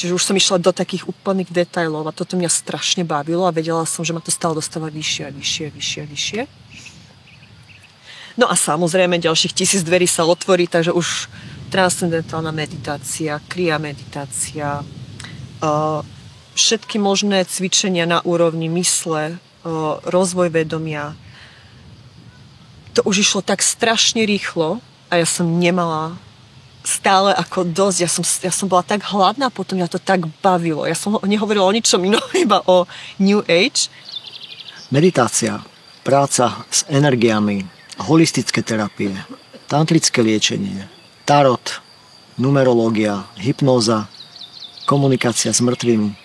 Čiže už som išla do takých úplných detajlov a toto mňa strašne bavilo a vedela som, že ma to stále dostáva vyššie a vyššie a vyššie a vyššie. No a samozrejme ďalších tisíc dverí sa otvorí, takže už transcendentálna meditácia, kria meditácia, uh, všetky možné cvičenia na úrovni mysle, uh, rozvoj vedomia. To už išlo tak strašne rýchlo a ja som nemala stále ako dosť. Ja som, ja som bola tak hladná, potom mňa to tak bavilo. Ja som nehovorila o ničom inom, iba o New Age. Meditácia, práca s energiami, holistické terapie, tantrické liečenie, tarot, numerológia, hypnóza, komunikácia s mŕtvými.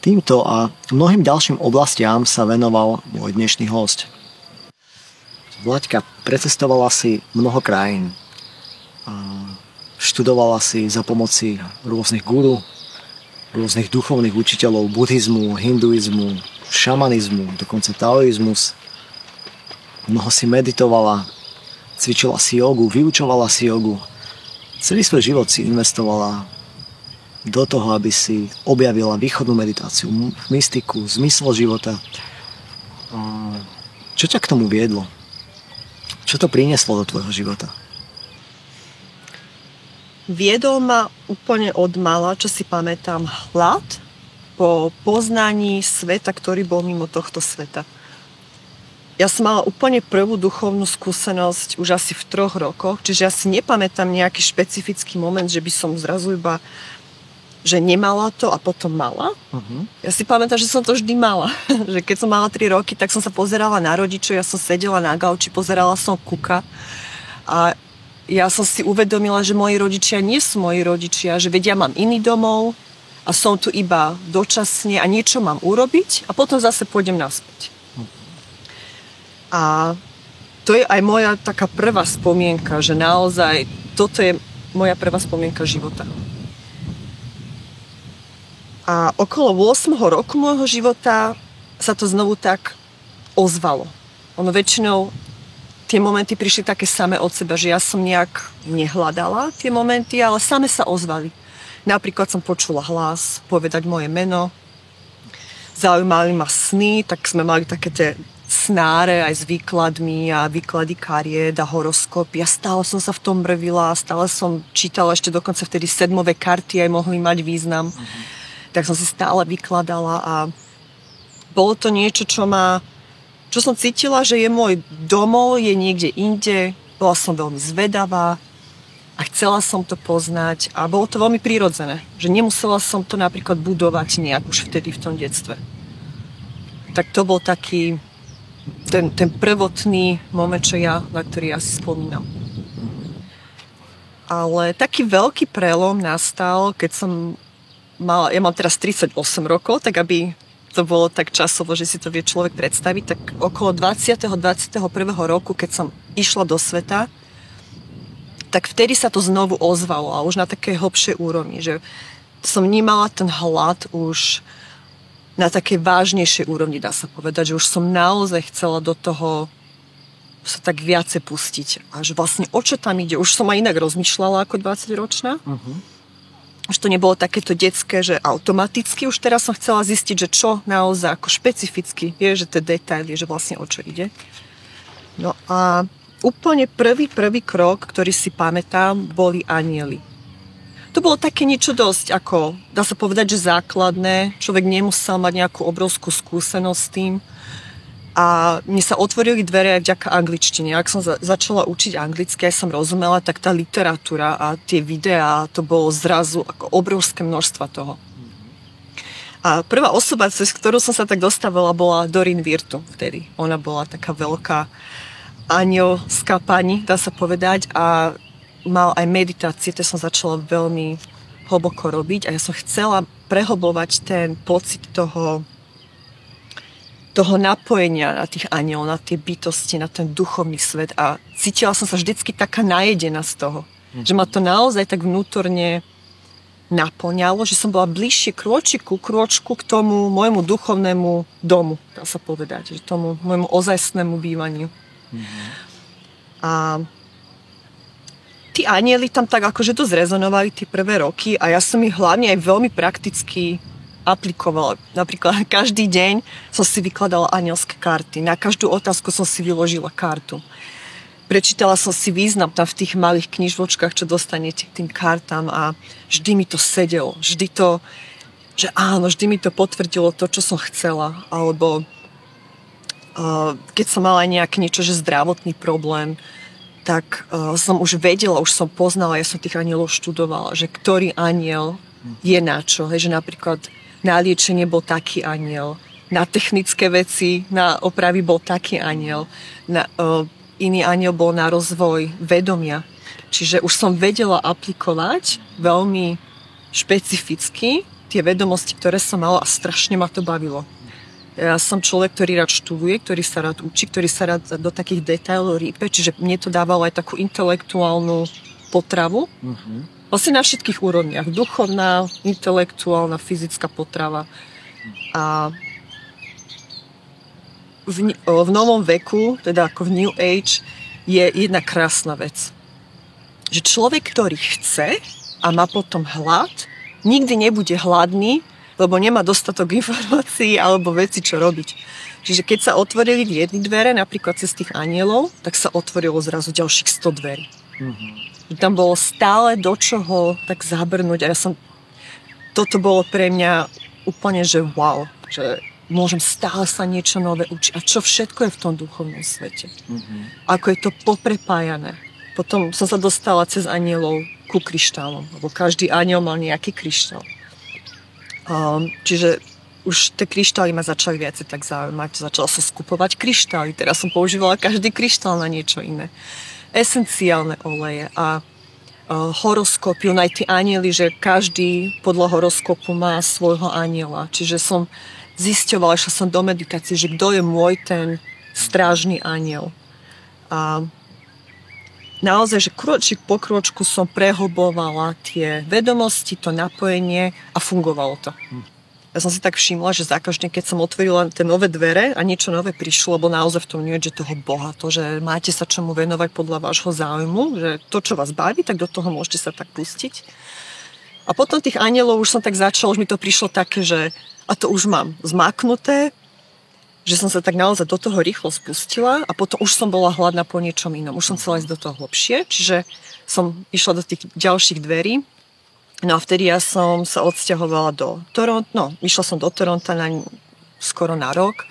Týmto a mnohým ďalším oblastiam sa venoval môj dnešný host. Vlaďka precestovala si mnoho krajín študovala si za pomoci rôznych guru, rôznych duchovných učiteľov buddhizmu, hinduizmu, šamanizmu, dokonca taoizmus. Mnoho si meditovala, cvičila si jogu, vyučovala si jogu. Celý svoj život si investovala do toho, aby si objavila východnú meditáciu, mystiku, zmyslo života. Čo ťa k tomu viedlo? Čo to prinieslo do tvojho života? Viedol ma úplne od mala, čo si pamätám, hlad po poznaní sveta, ktorý bol mimo tohto sveta. Ja som mala úplne prvú duchovnú skúsenosť už asi v troch rokoch, čiže ja si nepamätám nejaký špecifický moment, že by som zrazu iba že nemala to a potom mala. Uh-huh. Ja si pamätám, že som to vždy mala. že keď som mala 3 roky, tak som sa pozerala na rodičov, ja som sedela na gauči, pozerala som kuka a ja som si uvedomila, že moji rodičia nie sú moji rodičia, že vedia, mám iný domov a som tu iba dočasne a niečo mám urobiť a potom zase pôjdem naspäť. A to je aj moja taká prvá spomienka, že naozaj toto je moja prvá spomienka života. A okolo 8. roku môjho života sa to znovu tak ozvalo. Ono väčšinou tie momenty prišli také same od seba, že ja som nejak nehľadala tie momenty, ale same sa ozvali. Napríklad som počula hlas, povedať moje meno, zaujímali ma sny, tak sme mali také tie snáre aj s výkladmi a výklady kariet a horoskopy. Ja stále som sa v tom brvila, stále som čítala ešte dokonca vtedy sedmové karty aj mohli mať význam. Mm-hmm. Tak som si stále vykladala a bolo to niečo, čo ma čo som cítila, že je môj domov, je niekde inde, bola som veľmi zvedavá a chcela som to poznať a bolo to veľmi prirodzené, že nemusela som to napríklad budovať nejak už vtedy v tom detstve. Tak to bol taký ten, ten prvotný moment, čo ja, na ktorý ja si spomínam. Ale taký veľký prelom nastal, keď som mala, ja mám teraz 38 rokov, tak aby to bolo tak časovo, že si to vie človek predstaviť, tak okolo 20. 21. roku, keď som išla do sveta, tak vtedy sa to znovu ozvalo a už na také hlbšej úrovni, že som vnímala ten hlad už na takej vážnejšej úrovni, dá sa povedať, že už som naozaj chcela do toho sa tak viacej pustiť. A že vlastne o čo tam ide? Už som aj inak rozmýšľala ako 20-ročná. Uh-huh už to nebolo takéto detské, že automaticky, už teraz som chcela zistiť, že čo naozaj ako špecificky, je, že tie detaily, že vlastne o čo ide. No a úplne prvý, prvý krok, ktorý si pamätám, boli anieli. To bolo také niečo dosť ako, dá sa povedať, že základné. Človek nemusel mať nejakú obrovskú skúsenosť s tým a mne sa otvorili dvere aj vďaka angličtine. Ak som za- začala učiť anglicky, aj som rozumela, tak tá literatúra a tie videá, to bolo zrazu ako obrovské množstva toho. A prvá osoba, cez ktorú som sa tak dostavila, bola Dorin Virtu vtedy. Ona bola taká veľká anielská pani, dá sa povedať, a mal aj meditácie, to som začala veľmi hlboko robiť a ja som chcela prehlbovať ten pocit toho toho napojenia na tých anielov, na tie bytosti, na ten duchovný svet a cítila som sa vždycky taká najedená z toho. Mm. Že ma to naozaj tak vnútorne naplňalo, že som bola bližšie krôčiku, krôčku k tomu môjmu duchovnému domu, dá sa povedať, že tomu môjmu ozajstnému bývaniu. Mm-hmm. A tí anieli tam tak akože dosť rezonovali tie prvé roky a ja som ich hlavne aj veľmi prakticky aplikovala. Napríklad každý deň som si vykladala anielské karty. Na každú otázku som si vyložila kartu. Prečítala som si význam tam v tých malých knižvočkách, čo dostanete k tým kartám a vždy mi to sedelo. Vždy to, že áno, vždy mi to potvrdilo to, čo som chcela. Alebo uh, keď som mala nejaký niečo, že zdravotný problém, tak uh, som už vedela, už som poznala, ja som tých anielov študovala, že ktorý aniel je na čo. Hej, že napríklad na liečenie bol taký aniel, na technické veci, na opravy bol taký aniel, na, uh, iný aniel bol na rozvoj vedomia. Čiže už som vedela aplikovať veľmi špecificky tie vedomosti, ktoré som mala a strašne ma to bavilo. Ja som človek, ktorý rád študuje, ktorý sa rád učí, ktorý sa rád do takých detailov rýpe, čiže mne to dávalo aj takú intelektuálnu potravu. Uh-huh. Vlastne na všetkých úrovniach. Duchovná, intelektuálna, fyzická potrava. A v, v novom veku, teda ako v New Age, je jedna krásna vec. Že človek, ktorý chce a má potom hlad, nikdy nebude hladný, lebo nemá dostatok informácií alebo veci, čo robiť. Čiže keď sa otvorili jedny dvere, napríklad cez tých anielov, tak sa otvorilo zrazu ďalších 100 dverí. Mm-hmm tam bolo stále do čoho tak zabrnúť a ja som, toto bolo pre mňa úplne, že wow, že môžem stále sa niečo nové učiť. A čo všetko je v tom duchovnom svete. Mm-hmm. Ako je to poprepájané. Potom som sa dostala cez anielov ku kryštálom, lebo každý aniel mal nejaký kryštál. Um, čiže už tie kryštály ma začali viacej tak zaujímať. Začala som skupovať kryštály. Teraz som používala každý kryštál na niečo iné esenciálne oleje a horoskopy, aj tí anieli, že každý podľa horoskopu má svojho aniela. Čiže som zisťovala, že som do meditácie, že kto je môj ten strážny aniel. A naozaj, že kročík po kročku som prehlbovala tie vedomosti, to napojenie a fungovalo to. Hm ja som si tak všimla, že za každým, keď som otvorila tie nové dvere a niečo nové prišlo, lebo naozaj v tom nie že toho Boha, to, že máte sa čomu venovať podľa vášho záujmu, že to, čo vás baví, tak do toho môžete sa tak pustiť. A potom tých anielov už som tak začala, už mi to prišlo také, že a to už mám zmaknuté, že som sa tak naozaj do toho rýchlo spustila a potom už som bola hladná po niečom inom. Už som chcela ísť do toho hlbšie, čiže som išla do tých ďalších dverí No a vtedy ja som sa odsťahovala do Toronto, no, išla som do Toronto na, skoro na rok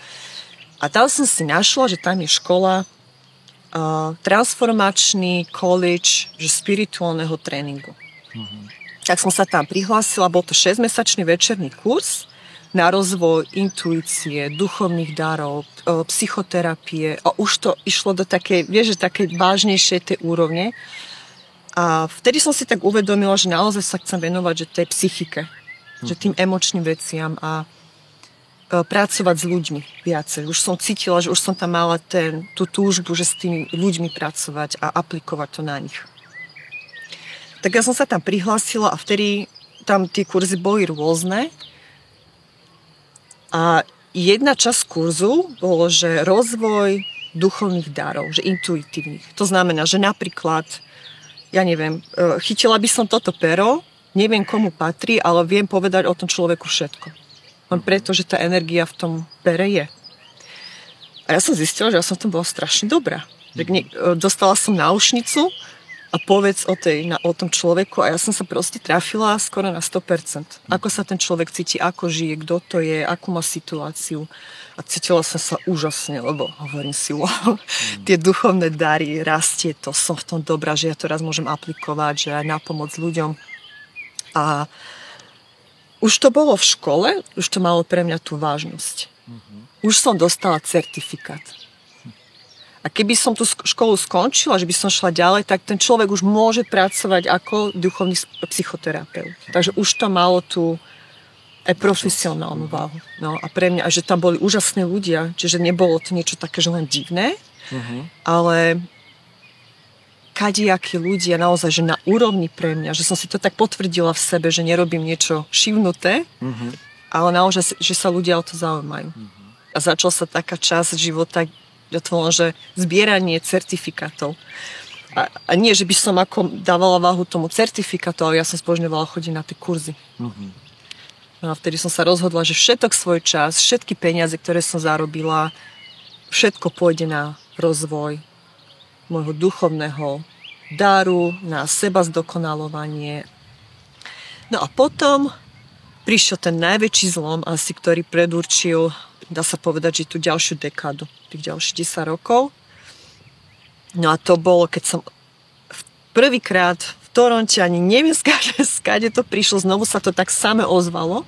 a tam som si našla, že tam je škola uh, transformačný college že spirituálneho tréningu. Mm-hmm. Tak som sa tam prihlásila, bol to 6-mesačný večerný kurz na rozvoj intuície, duchovných darov, psychoterapie a už to išlo do takej, vieš, takej vážnejšej tej úrovne. A vtedy som si tak uvedomila, že naozaj sa chcem venovať že tej psychike, mm. že tým emočným veciam a e, pracovať s ľuďmi viacej. Už som cítila, že už som tam mala ten, tú túžbu, že s tými ľuďmi pracovať a aplikovať to na nich. Tak ja som sa tam prihlásila a vtedy tam tie kurzy boli rôzne. A jedna časť kurzu bolo, že rozvoj duchovných darov, že intuitívnych. To znamená, že napríklad ja neviem, e, chytila by som toto pero, neviem komu patrí, ale viem povedať o tom človeku všetko. Len preto, že tá energia v tom pere je. A ja som zistila, že ja som tam bola strašne dobrá. Nie, e, dostala som náušnicu a povedz o, tej, na, o tom človeku a ja som sa proste trafila skoro na 100%. Ako sa ten človek cíti, ako žije, kto to je, akú má situáciu a cítila som sa úžasne, lebo hovorím si, wow, mm. tie duchovné dary, rastie to, som v tom dobrá, že ja to raz môžem aplikovať, že aj na pomoc ľuďom. A už to bolo v škole, už to malo pre mňa tú vážnosť. Mm-hmm. Už som dostala certifikát. A keby som tú školu skončila, že by som šla ďalej, tak ten človek už môže pracovať ako duchovný psychoterapeut. Takže už to malo tú, aj profesionálnu váhu. No a pre mňa, že tam boli úžasní ľudia, čiže nebolo to niečo také, že len divné, uh-huh. ale kadiakí ľudia naozaj, že na úrovni pre mňa, že som si to tak potvrdila v sebe, že nerobím niečo šivnuté, uh-huh. ale naozaj, že sa ľudia o to zaujímajú. Uh-huh. A začala sa taká časť života, ja to volám, že zbieranie certifikátov. A, a nie, že by som ako dávala váhu tomu certifikátu, ale ja som zbožňovala chodiť na tie kurzy. Mhm. No a vtedy som sa rozhodla, že všetok svoj čas, všetky peniaze, ktoré som zarobila, všetko pôjde na rozvoj môjho duchovného daru, na seba zdokonalovanie. No a potom prišiel ten najväčší zlom asi, ktorý predurčil, dá sa povedať, že tú ďalšiu dekádu, tých ďalších 10 rokov. No a to bolo, keď som prvýkrát v Toronte, ani neviem skade, to prišlo, znovu sa to tak same ozvalo.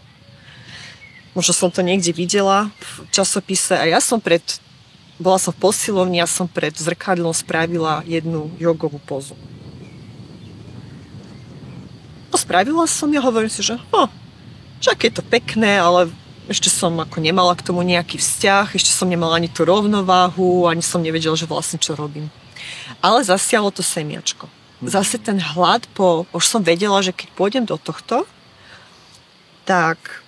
Možno som to niekde videla v časopise a ja som pred bola som v posilovni a som pred zrkadlom spravila jednu jogovú pozu. No, spravila som ja, hovorím si, že no, však je to pekné, ale ešte som ako nemala k tomu nejaký vzťah, ešte som nemala ani tú rovnováhu, ani som nevedela, že vlastne čo robím. Ale zasialo to semiačko. Zase ten hlad po... Už som vedela, že keď pôjdem do tohto, tak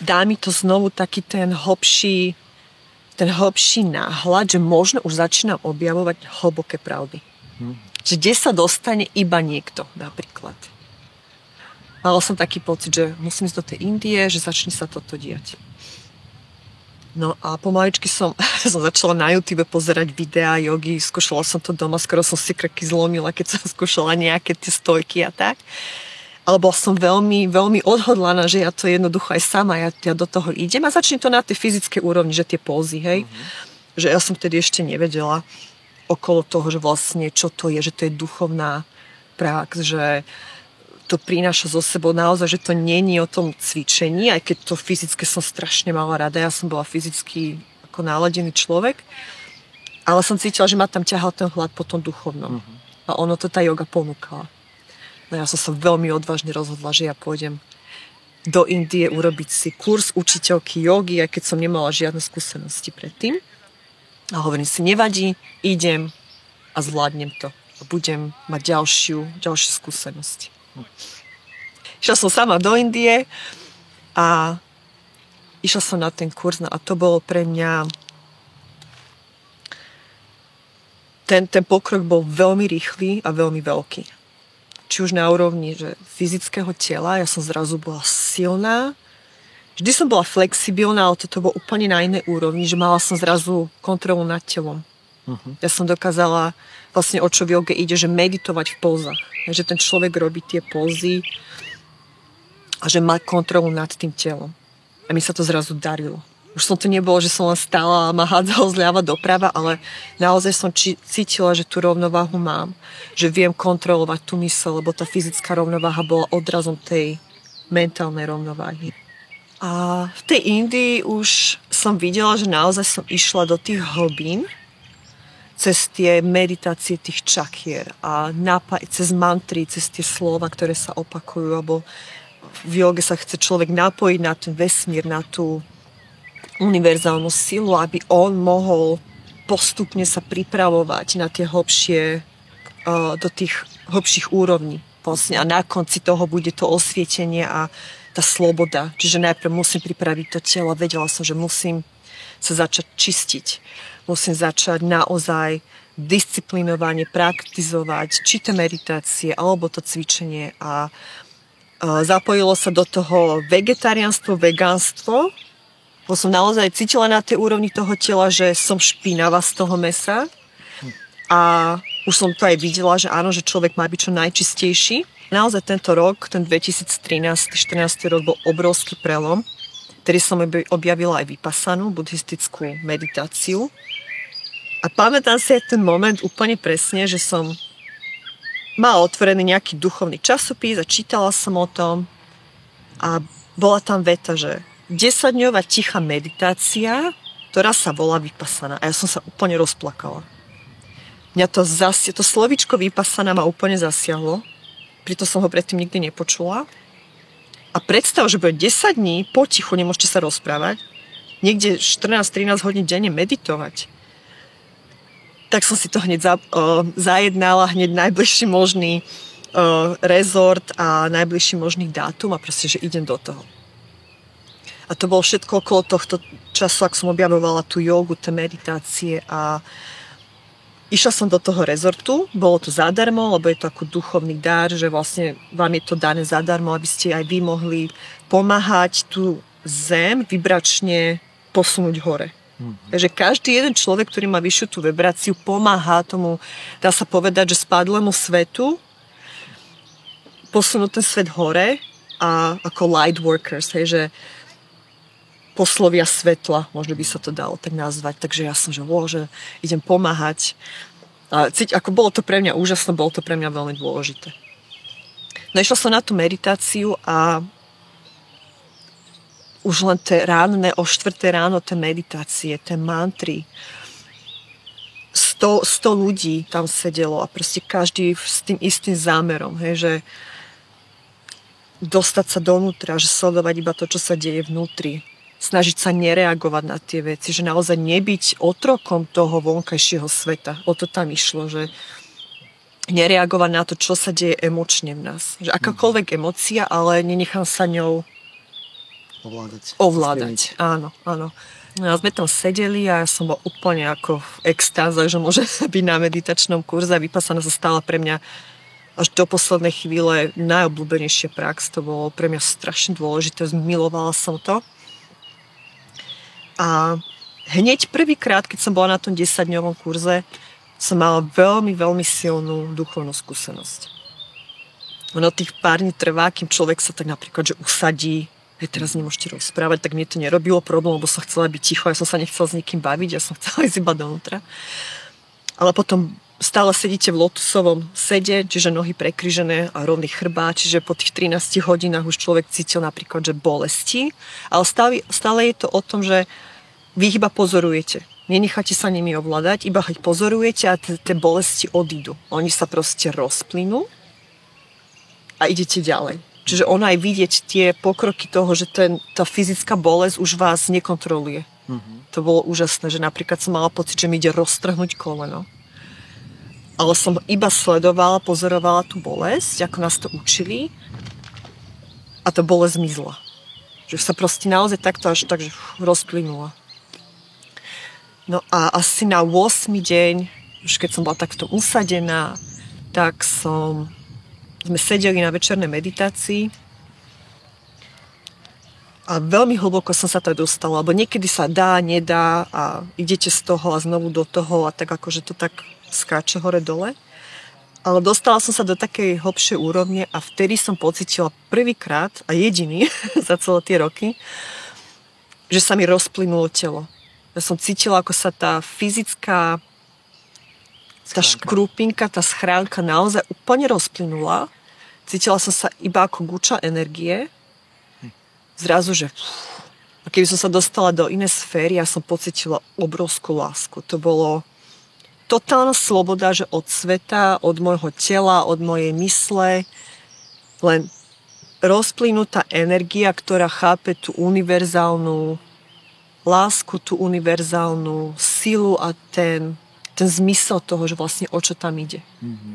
dá mi to znovu taký ten hlbší ten hlbší náhľad, že možno už začínam objavovať hlboké pravdy. Hmm. Že kde sa dostane iba niekto napríklad. Mala som taký pocit, že musím ísť do tej Indie, že začne sa toto diať. No a pomaličky som, som začala na YouTube pozerať videá jogy, skúšala som to doma, skoro som si krky zlomila, keď som skúšala nejaké tie stojky a tak ale bola som veľmi, veľmi odhodlaná, že ja to jednoducho aj sama, ja, ja do toho idem a začne to na tej fyzickej úrovni, že tie pózy, hej. Mm-hmm. Že ja som vtedy ešte nevedela okolo toho, že vlastne čo to je, že to je duchovná prax, že to prináša zo sebou naozaj, že to není o tom cvičení, aj keď to fyzické som strašne mala rada, ja som bola fyzicky ako náladený človek, ale som cítila, že ma tam ťahal ten hlad po tom duchovnom. Mm-hmm. A ono to tá yoga ponúkala. No ja som sa veľmi odvážne rozhodla, že ja pôjdem do Indie urobiť si kurz učiteľky jogy, aj keď som nemala žiadne skúsenosti predtým. A hovorím si, nevadí, idem a zvládnem to. A budem mať ďalšiu, ďalšie skúsenosti. Išla som sama do Indie a išla som na ten kurz no a to bolo pre mňa ten, ten pokrok bol veľmi rýchly a veľmi veľký či už na úrovni že fyzického tela, ja som zrazu bola silná. Vždy som bola flexibilná, ale toto bolo úplne na inej úrovni, že mala som zrazu kontrolu nad telom. Uh-huh. Ja som dokázala, vlastne o čo v joge ide, že meditovať v pózach. Že ten človek robí tie pózy a že má kontrolu nad tým telom. A mi sa to zrazu darilo už som to nebolo, že som len stála a ma hádzalo zľava doprava, ale naozaj som či, cítila, že tú rovnováhu mám. Že viem kontrolovať tú mysel, lebo tá fyzická rovnováha bola odrazom tej mentálnej rovnováhy. A v tej Indii už som videla, že naozaj som išla do tých hlbín, cez tie meditácie tých čakier a napaj, cez mantry, cez tie slova, ktoré sa opakujú, alebo v joge sa chce človek napojiť na ten vesmír, na tú univerzálnu silu, aby on mohol postupne sa pripravovať na tie hlbšie, do tých hlbších úrovní. Vlastne. A na konci toho bude to osvietenie a tá sloboda. Čiže najprv musím pripraviť to telo. Vedela som, že musím sa začať čistiť. Musím začať naozaj disciplinovane praktizovať či to meditácie alebo to cvičenie a zapojilo sa do toho vegetariánstvo, vegánstvo, lebo som naozaj cítila na tej úrovni toho tela, že som špinavá z toho mesa. A už som to aj videla, že áno, že človek má byť čo najčistejší. Naozaj tento rok, ten 2013-2014 rok bol obrovský prelom, ktorý som objavila aj vypasanú buddhistickú meditáciu. A pamätám si ten moment úplne presne, že som mala otvorený nejaký duchovný časopis a čítala som o tom a bola tam veta, že 10-dňová tichá meditácia, ktorá sa volá vypasaná. A ja som sa úplne rozplakala. Mňa to, zasia, to slovičko vypasaná ma úplne zasiahlo. Preto som ho predtým nikdy nepočula. A predstav, že bude 10 dní potichu, nemôžete sa rozprávať. Niekde 14-13 hodín denne meditovať. Tak som si to hneď za, uh, zajednala, hneď najbližší možný uh, rezort a najbližší možný dátum a proste, že idem do toho. A to bolo všetko okolo tohto času, ak som objavovala tú jogu, tie meditácie a Išla som do toho rezortu, bolo to zadarmo, lebo je to ako duchovný dar, že vlastne vám je to dané zadarmo, aby ste aj vy mohli pomáhať tú zem vybračne posunúť hore. Mm-hmm. Takže každý jeden človek, ktorý má vyššiu tú vibráciu, pomáha tomu, dá sa povedať, že spadlému svetu posunúť ten svet hore a ako light workers, hej, že poslovia svetla, možno by sa to dalo tak nazvať. Takže ja som, že, vo, že idem pomáhať. A cíť, ako bolo to pre mňa úžasné, bolo to pre mňa veľmi dôležité. No išla som na tú meditáciu a už len tie ránne, o štvrté ráno, tie meditácie, tie mantry, 100, 100 ľudí tam sedelo a proste každý s tým istým zámerom, hej, že dostať sa dovnútra, že sledovať iba to, čo sa deje vnútri snažiť sa nereagovať na tie veci, že naozaj nebyť otrokom toho vonkajšieho sveta. O to tam išlo, že nereagovať na to, čo sa deje emočne v nás. Že akákoľvek emocia, ale nenechám sa ňou ovládať. Ovládať, áno, áno. No a sme tam sedeli a ja som bol úplne ako v extáze, že môže byť na meditačnom kurze. Vypasaná sa stala pre mňa až do poslednej chvíle najobľúbenejšia prax. To bolo pre mňa strašne dôležité, zmilovala som to. A hneď prvýkrát, keď som bola na tom 10-dňovom kurze, som mala veľmi, veľmi silnú duchovnú skúsenosť. Ono tých pár dní trvá, kým človek sa tak napríklad, že usadí, hej, teraz nemôžete rozprávať, tak mne to nerobilo problém, lebo som chcela byť ticho, ja som sa nechcela s nikým baviť, ja som chcela ísť iba dovnútra. Ale potom stále sedíte v lotusovom sede, čiže nohy prekryžené a rovný chrbát, čiže po tých 13 hodinách už človek cítil napríklad, že bolesti, ale stále, stále je to o tom, že vy ich iba pozorujete. Nenecháte sa nimi ovládať, iba ich pozorujete a tie bolesti odídu. Oni sa proste rozplynú a idete ďalej. Čiže ona aj vidieť tie pokroky toho, že ten, tá fyzická bolesť už vás nekontroluje. Mm-hmm. To bolo úžasné, že napríklad som mala pocit, že mi ide roztrhnúť koleno ale som iba sledovala, pozorovala tú bolesť, ako nás to učili a to bolesť zmizla. Že sa proste naozaj takto až tak, rozplynula. No a asi na 8. deň, už keď som bola takto usadená, tak som, sme sedeli na večernej meditácii a veľmi hlboko som sa tak dostala, lebo niekedy sa dá, nedá a idete z toho a znovu do toho a tak akože to tak skáče hore-dole. Ale dostala som sa do takej hlbšej úrovne a vtedy som pocitila prvýkrát a jediný za celé tie roky, že sa mi rozplynulo telo. Ja som cítila, ako sa tá fyzická tá škrupinka, tá schránka naozaj úplne rozplynula. Cítila som sa iba ako guča energie. Zrazu, že a keby som sa dostala do inej sféry, ja som pocitila obrovskú lásku. To bolo totálna sloboda, že od sveta, od môjho tela, od mojej mysle, len rozplynutá energia, ktorá chápe tú univerzálnu lásku, tú univerzálnu silu a ten, ten zmysel toho, že vlastne o čo tam ide. Mm-hmm.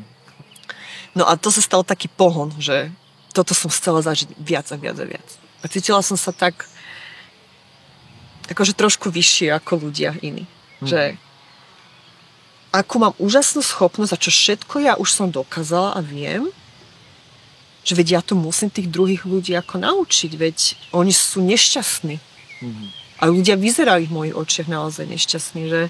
No a to sa stal taký pohon, že toto som chcela zažiť viac a viac a viac. A cítila som sa tak akože trošku vyššie ako ľudia iní. Mm-hmm. Že akú mám úžasnú schopnosť a čo všetko ja už som dokázala a viem, že veď ja to musím tých druhých ľudí ako naučiť, veď oni sú nešťastní. Mm-hmm. A ľudia vyzerali v mojich očiach naozaj nešťastní, že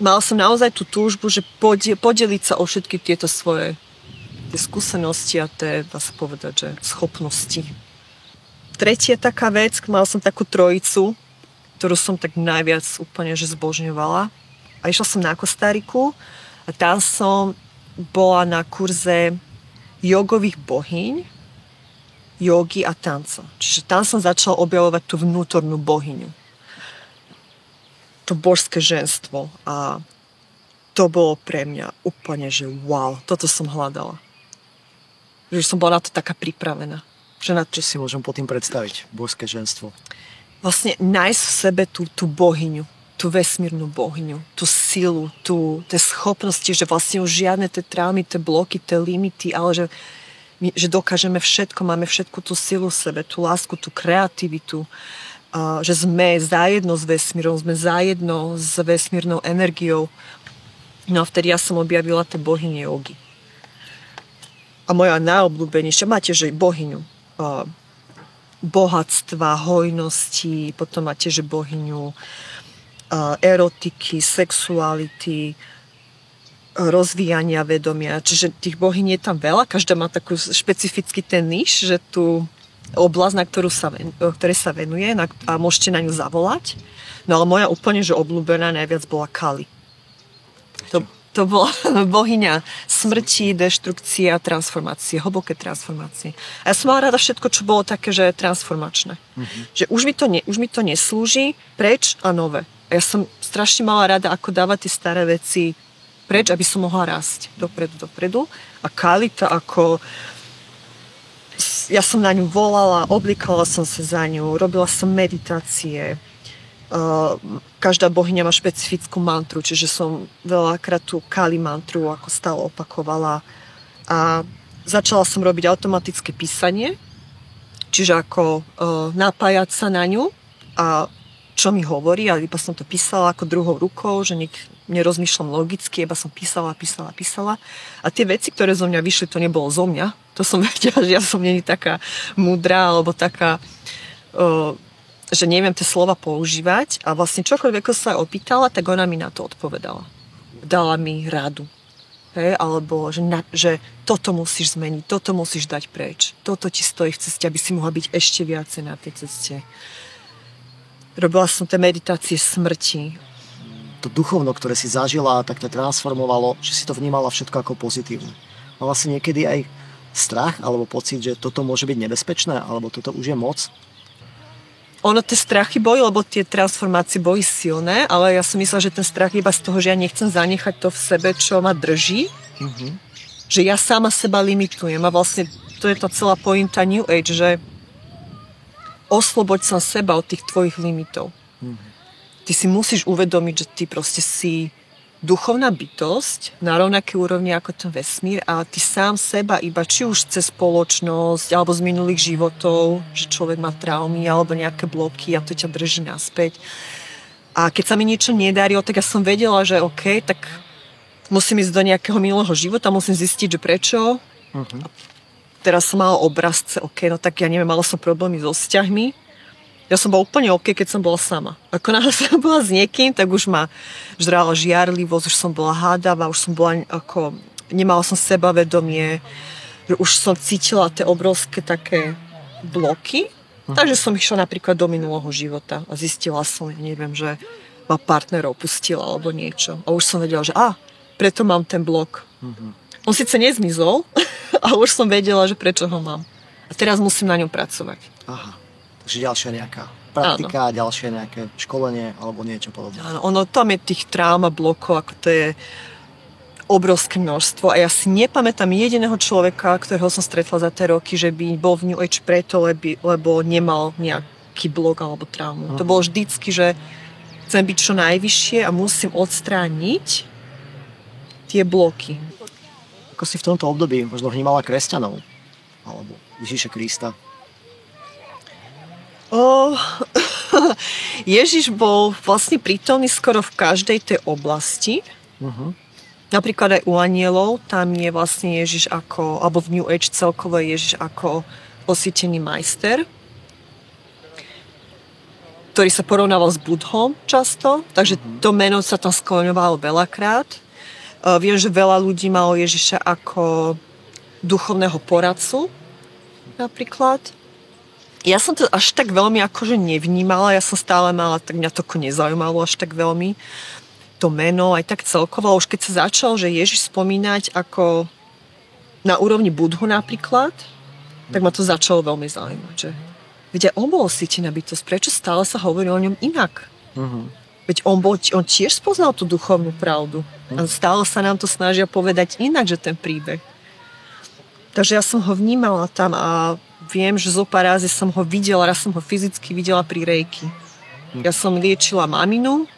mal som naozaj tú túžbu, že podeliť sa o všetky tieto svoje tie skúsenosti a tie, dá sa povedať, že schopnosti. Tretia taká vec, mal som takú trojicu, ktorú som tak najviac úplne že zbožňovala. A išla som na Kostariku a tam som bola na kurze jogových bohyň, jogy a tanca. Čiže tam som začala objavovať tú vnútornú bohyňu. To božské ženstvo. A to bolo pre mňa úplne, že wow, toto som hľadala. Že som bola na to taká pripravená. Že na... Čo si môžem po tým predstaviť? Božské ženstvo vlastne nájsť v sebe tú, tú bohyňu, tú vesmírnu bohyňu, tú silu, tú, tie schopnosti, že vlastne už žiadne tie traumy, tie bloky, tie limity, ale že, my, že dokážeme všetko, máme všetku tú silu v sebe, tú lásku, tú kreativitu. a, že sme zajedno s vesmírom, sme zajedno s vesmírnou energiou. No a vtedy ja som objavila tie bohyne jogy. A moja najobľúbenejšia, máte, že bohyňu bohatstva, hojnosti, potom máte, že bohyňu erotiky, sexuality, rozvíjania vedomia. Čiže tých bohyň je tam veľa, každá má takú špecifický ten níž, že tu oblasť, na ktorú sa, ktoré sa venuje na, a môžete na ňu zavolať. No ale moja úplne, že obľúbená najviac bola Kali. To, to bola bohyňa smrti, deštrukcie a transformácie, hlboké transformácie. A ja som mala rada všetko, čo bolo také, že transformačné. Mm-hmm. Že už mi, to ne, už mi to neslúži, preč a nové. A ja som strašne mala rada, ako dávať tie staré veci preč, aby som mohla rásť dopredu, dopredu. A Kalita ako ja som na ňu volala, oblikala som sa za ňu, robila som meditácie. každá bohyňa má špecifickú mantru, čiže som veľakrát tú Kali mantru ako stále opakovala. A začala som robiť automatické písanie, čiže ako napájať sa na ňu a čo mi hovorí, ale iba som to písala ako druhou rukou, že nik, nerozmýšľam logicky, iba som písala, písala, písala. A tie veci, ktoré zo mňa vyšli, to nebolo zo mňa. To som vedela, že ja som není taká múdra, alebo taká, o, že neviem tie slova používať. A vlastne čokoľvek sa opýtala, tak ona mi na to odpovedala. Dala mi radu. Hej, alebo že, na, že toto musíš zmeniť, toto musíš dať preč. Toto ti stojí v ceste, aby si mohla byť ešte viacej na tej ceste Robila som tie meditácie smrti. To duchovno, ktoré si zažila, tak to transformovalo, že si to vnímala všetko ako pozitívne. Mala si niekedy aj strach alebo pocit, že toto môže byť nebezpečné, alebo toto už je moc? Ono tie strachy boli, lebo tie transformácie boli silné, ale ja som myslela, že ten strach iba z toho, že ja nechcem zanechať to v sebe, čo ma drží. Mm-hmm. Že ja sama seba limitujem a vlastne to je tá celá pointa New Age, že osloboď sa seba od tých tvojich limitov. Mm-hmm. Ty si musíš uvedomiť, že ty proste si duchovná bytosť na rovnaké úrovni ako ten vesmír a ty sám seba iba či už cez spoločnosť alebo z minulých životov, že človek má traumy alebo nejaké bloky a to ťa drží naspäť. A keď sa mi niečo nedarilo, tak ja som vedela, že OK, tak musím ísť do nejakého minulého života, musím zistiť, že prečo. Uh-huh teraz som mala obrazce, ok, no tak ja neviem, mala som problémy so vzťahmi. Ja som bola úplne ok, keď som bola sama. Ako náhle som bola s niekým, tak už ma žrala žiarlivosť, už som bola hádavá, už som bola ako, nemala som sebavedomie, už som cítila tie obrovské také bloky. Hm. Takže som išla napríklad do minulého života a zistila som, neviem, že ma partnerov pustila alebo niečo. A už som vedela, že a, preto mám ten blok. Mm-hmm. On síce nezmizol, ale už som vedela, že prečo ho mám. A teraz musím na ňom pracovať. Aha. Takže ďalšia nejaká praktika, Áno. ďalšie nejaké školenie alebo niečo podobné. Áno, ono tam je tých trám a blokov, ako to je obrovské množstvo a ja si nepamätám jediného človeka, ktorého som stretla za tie roky, že by bol v New Age preto, lebo, lebo nemal nejaký blok alebo traumu. Uh-huh. To bolo vždycky, že chcem byť čo najvyššie a musím odstrániť tie bloky. Ako si v tomto období možno vnímala kresťanov? Alebo Ježíša Krista? O, Ježiš bol vlastne prítomný skoro v každej tej oblasti. Uh-huh. Napríklad aj u anielov, tam je vlastne Ježiš ako, alebo v New Age celkovo Ježiš ako osvietený majster, ktorý sa porovnával s Budhom často, takže uh-huh. to meno sa tam skloňovalo veľakrát. Eh, viem, že veľa ľudí malo Ježiša ako duchovného poradcu napríklad. Ja som to až tak veľmi akože nevnímala, ja som stále mala, tak mňa to nezaujímalo až tak veľmi to meno, aj tak celkovo. Už keď sa začal, že Ježiš spomínať ako na úrovni Budhu napríklad, tak ma to začalo veľmi zaujímať, že vedia, on bol sítená bytosť, prečo stále sa hovorí o ňom inak? Uh-huh. Veď on, bol, on tiež spoznal tú duchovnú pravdu. A stále sa nám to snažia povedať inak, že ten príbeh. Takže ja som ho vnímala tam a viem, že zo pár razy som ho videla, raz som ho fyzicky videla pri rejky. Ja som liečila maminu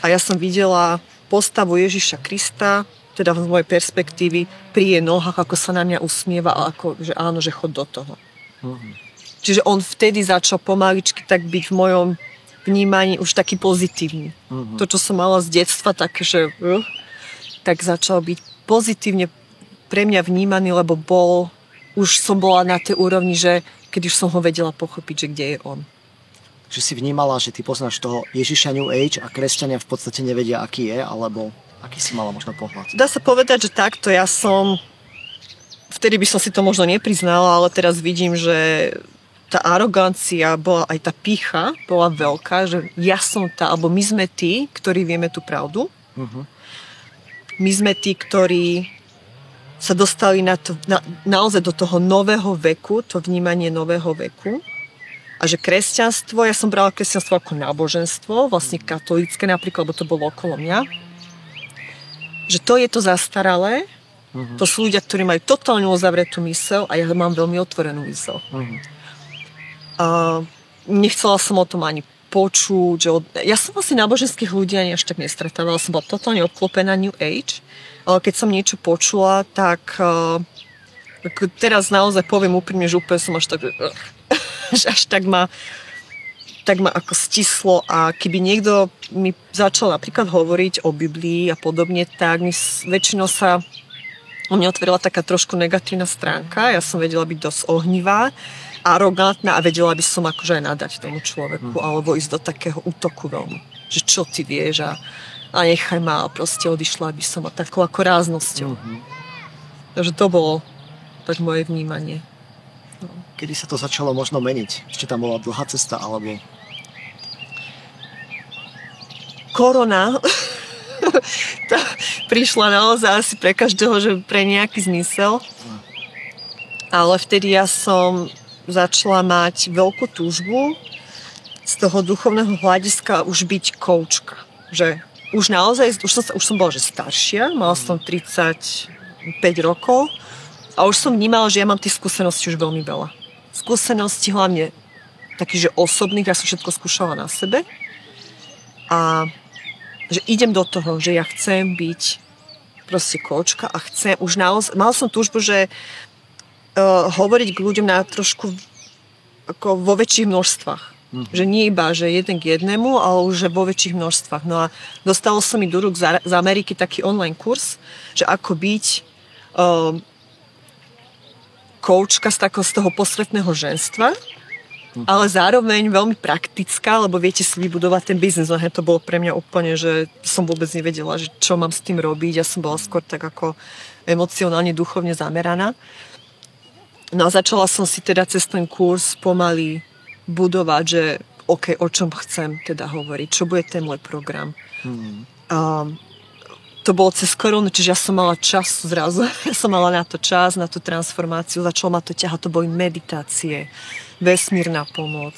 a ja som videla postavu Ježiša Krista, teda z mojej perspektívy, pri jej nohách, ako sa na mňa usmieva a ako, že áno, že chod do toho. Čiže on vtedy začal pomaličky tak byť v mojom vnímaní už taký pozitívny. Mhm. To, čo som mala z detstva, tak, že, uh, tak začal byť pozitívne pre mňa vnímaný, lebo bol, už som bola na tej úrovni, že keď už som ho vedela pochopiť, že kde je on. Že si vnímala, že ty poznáš toho Ježiša New Age a kresťania v podstate nevedia, aký je, alebo aký si mala možno pohľad? Dá sa povedať, že takto ja som vtedy by som si to možno nepriznala, ale teraz vidím, že tá arogancia bola, aj tá pícha bola veľká, že ja som tá, alebo my sme tí, ktorí vieme tú pravdu. Mhm. My sme tí, ktorí sa dostali na to, na, naozaj do toho nového veku, to vnímanie nového veku. A že kresťanstvo, ja som brala kresťanstvo ako náboženstvo, vlastne katolícke napríklad, lebo to bolo okolo mňa. Že to je to zastaralé, Mhm. to sú ľudia, ktorí majú totálne uzavretú mysel a ja mám veľmi otvorenú mysel. Mhm. A nechcela som o tom ani počuť. Že od... Ja som asi náboženských ľudí ani až tak nestretávala, som bola totálne obklopená New Age, ale keď som niečo počula, tak uh, teraz naozaj poviem úprimne, že úplne som až tak, že až tak ma tak ma ako stislo a keby niekto mi začal napríklad hovoriť o Biblii a podobne, tak mi väčšinou sa u mňa otvorila taká trošku negatívna stránka. Ja som vedela byť dosť ohnivá, arogantná a vedela by som akože aj nadať tomu človeku alebo ísť do takého útoku veľmi. Že čo ty vieš a, a nechaj ma a proste odišla by som a takou ako ráznosťou. Mhm. Takže to bolo tak moje vnímanie. Kedy sa to začalo možno meniť? Ešte tam bola dlhá cesta, alebo... korona tá prišla naozaj asi pre každého, že pre nejaký zmysel. Ale vtedy ja som začala mať veľkú túžbu z toho duchovného hľadiska už byť koučka. Že už naozaj, už som, už som bola že staršia, mala som 35 rokov a už som vnímala, že ja mám tých skúseností už veľmi veľa. Skúsenosti hlavne takých, že osobných, ja som všetko skúšala na sebe a že idem do toho, že ja chcem byť proste kočka a chcem už naozaj, mal som túžbu, že uh, hovoriť k ľuďom na trošku ako vo väčších množstvách. Mm. Že nie iba, že jeden k jednému, ale už že vo väčších množstvách. No a dostalo sa mi do rúk z, z Ameriky taký online kurz, že ako byť uh, koučka z, z toho posvetného ženstva, ale zároveň veľmi praktická, lebo viete si vybudovať ten biznis. No, to bolo pre mňa úplne, že som vôbec nevedela, že čo mám s tým robiť. Ja som bola skôr tak ako emocionálne, duchovne zameraná. No a začala som si teda cez ten kurz pomaly budovať, že OK, o čom chcem teda hovoriť, čo bude ten môj program. Hmm. A to bolo cez koronu, čiže ja som mala čas zrazu. Ja som mala na to čas, na tú transformáciu. Začalo ma to ťahať, to boli meditácie, vesmírna pomoc.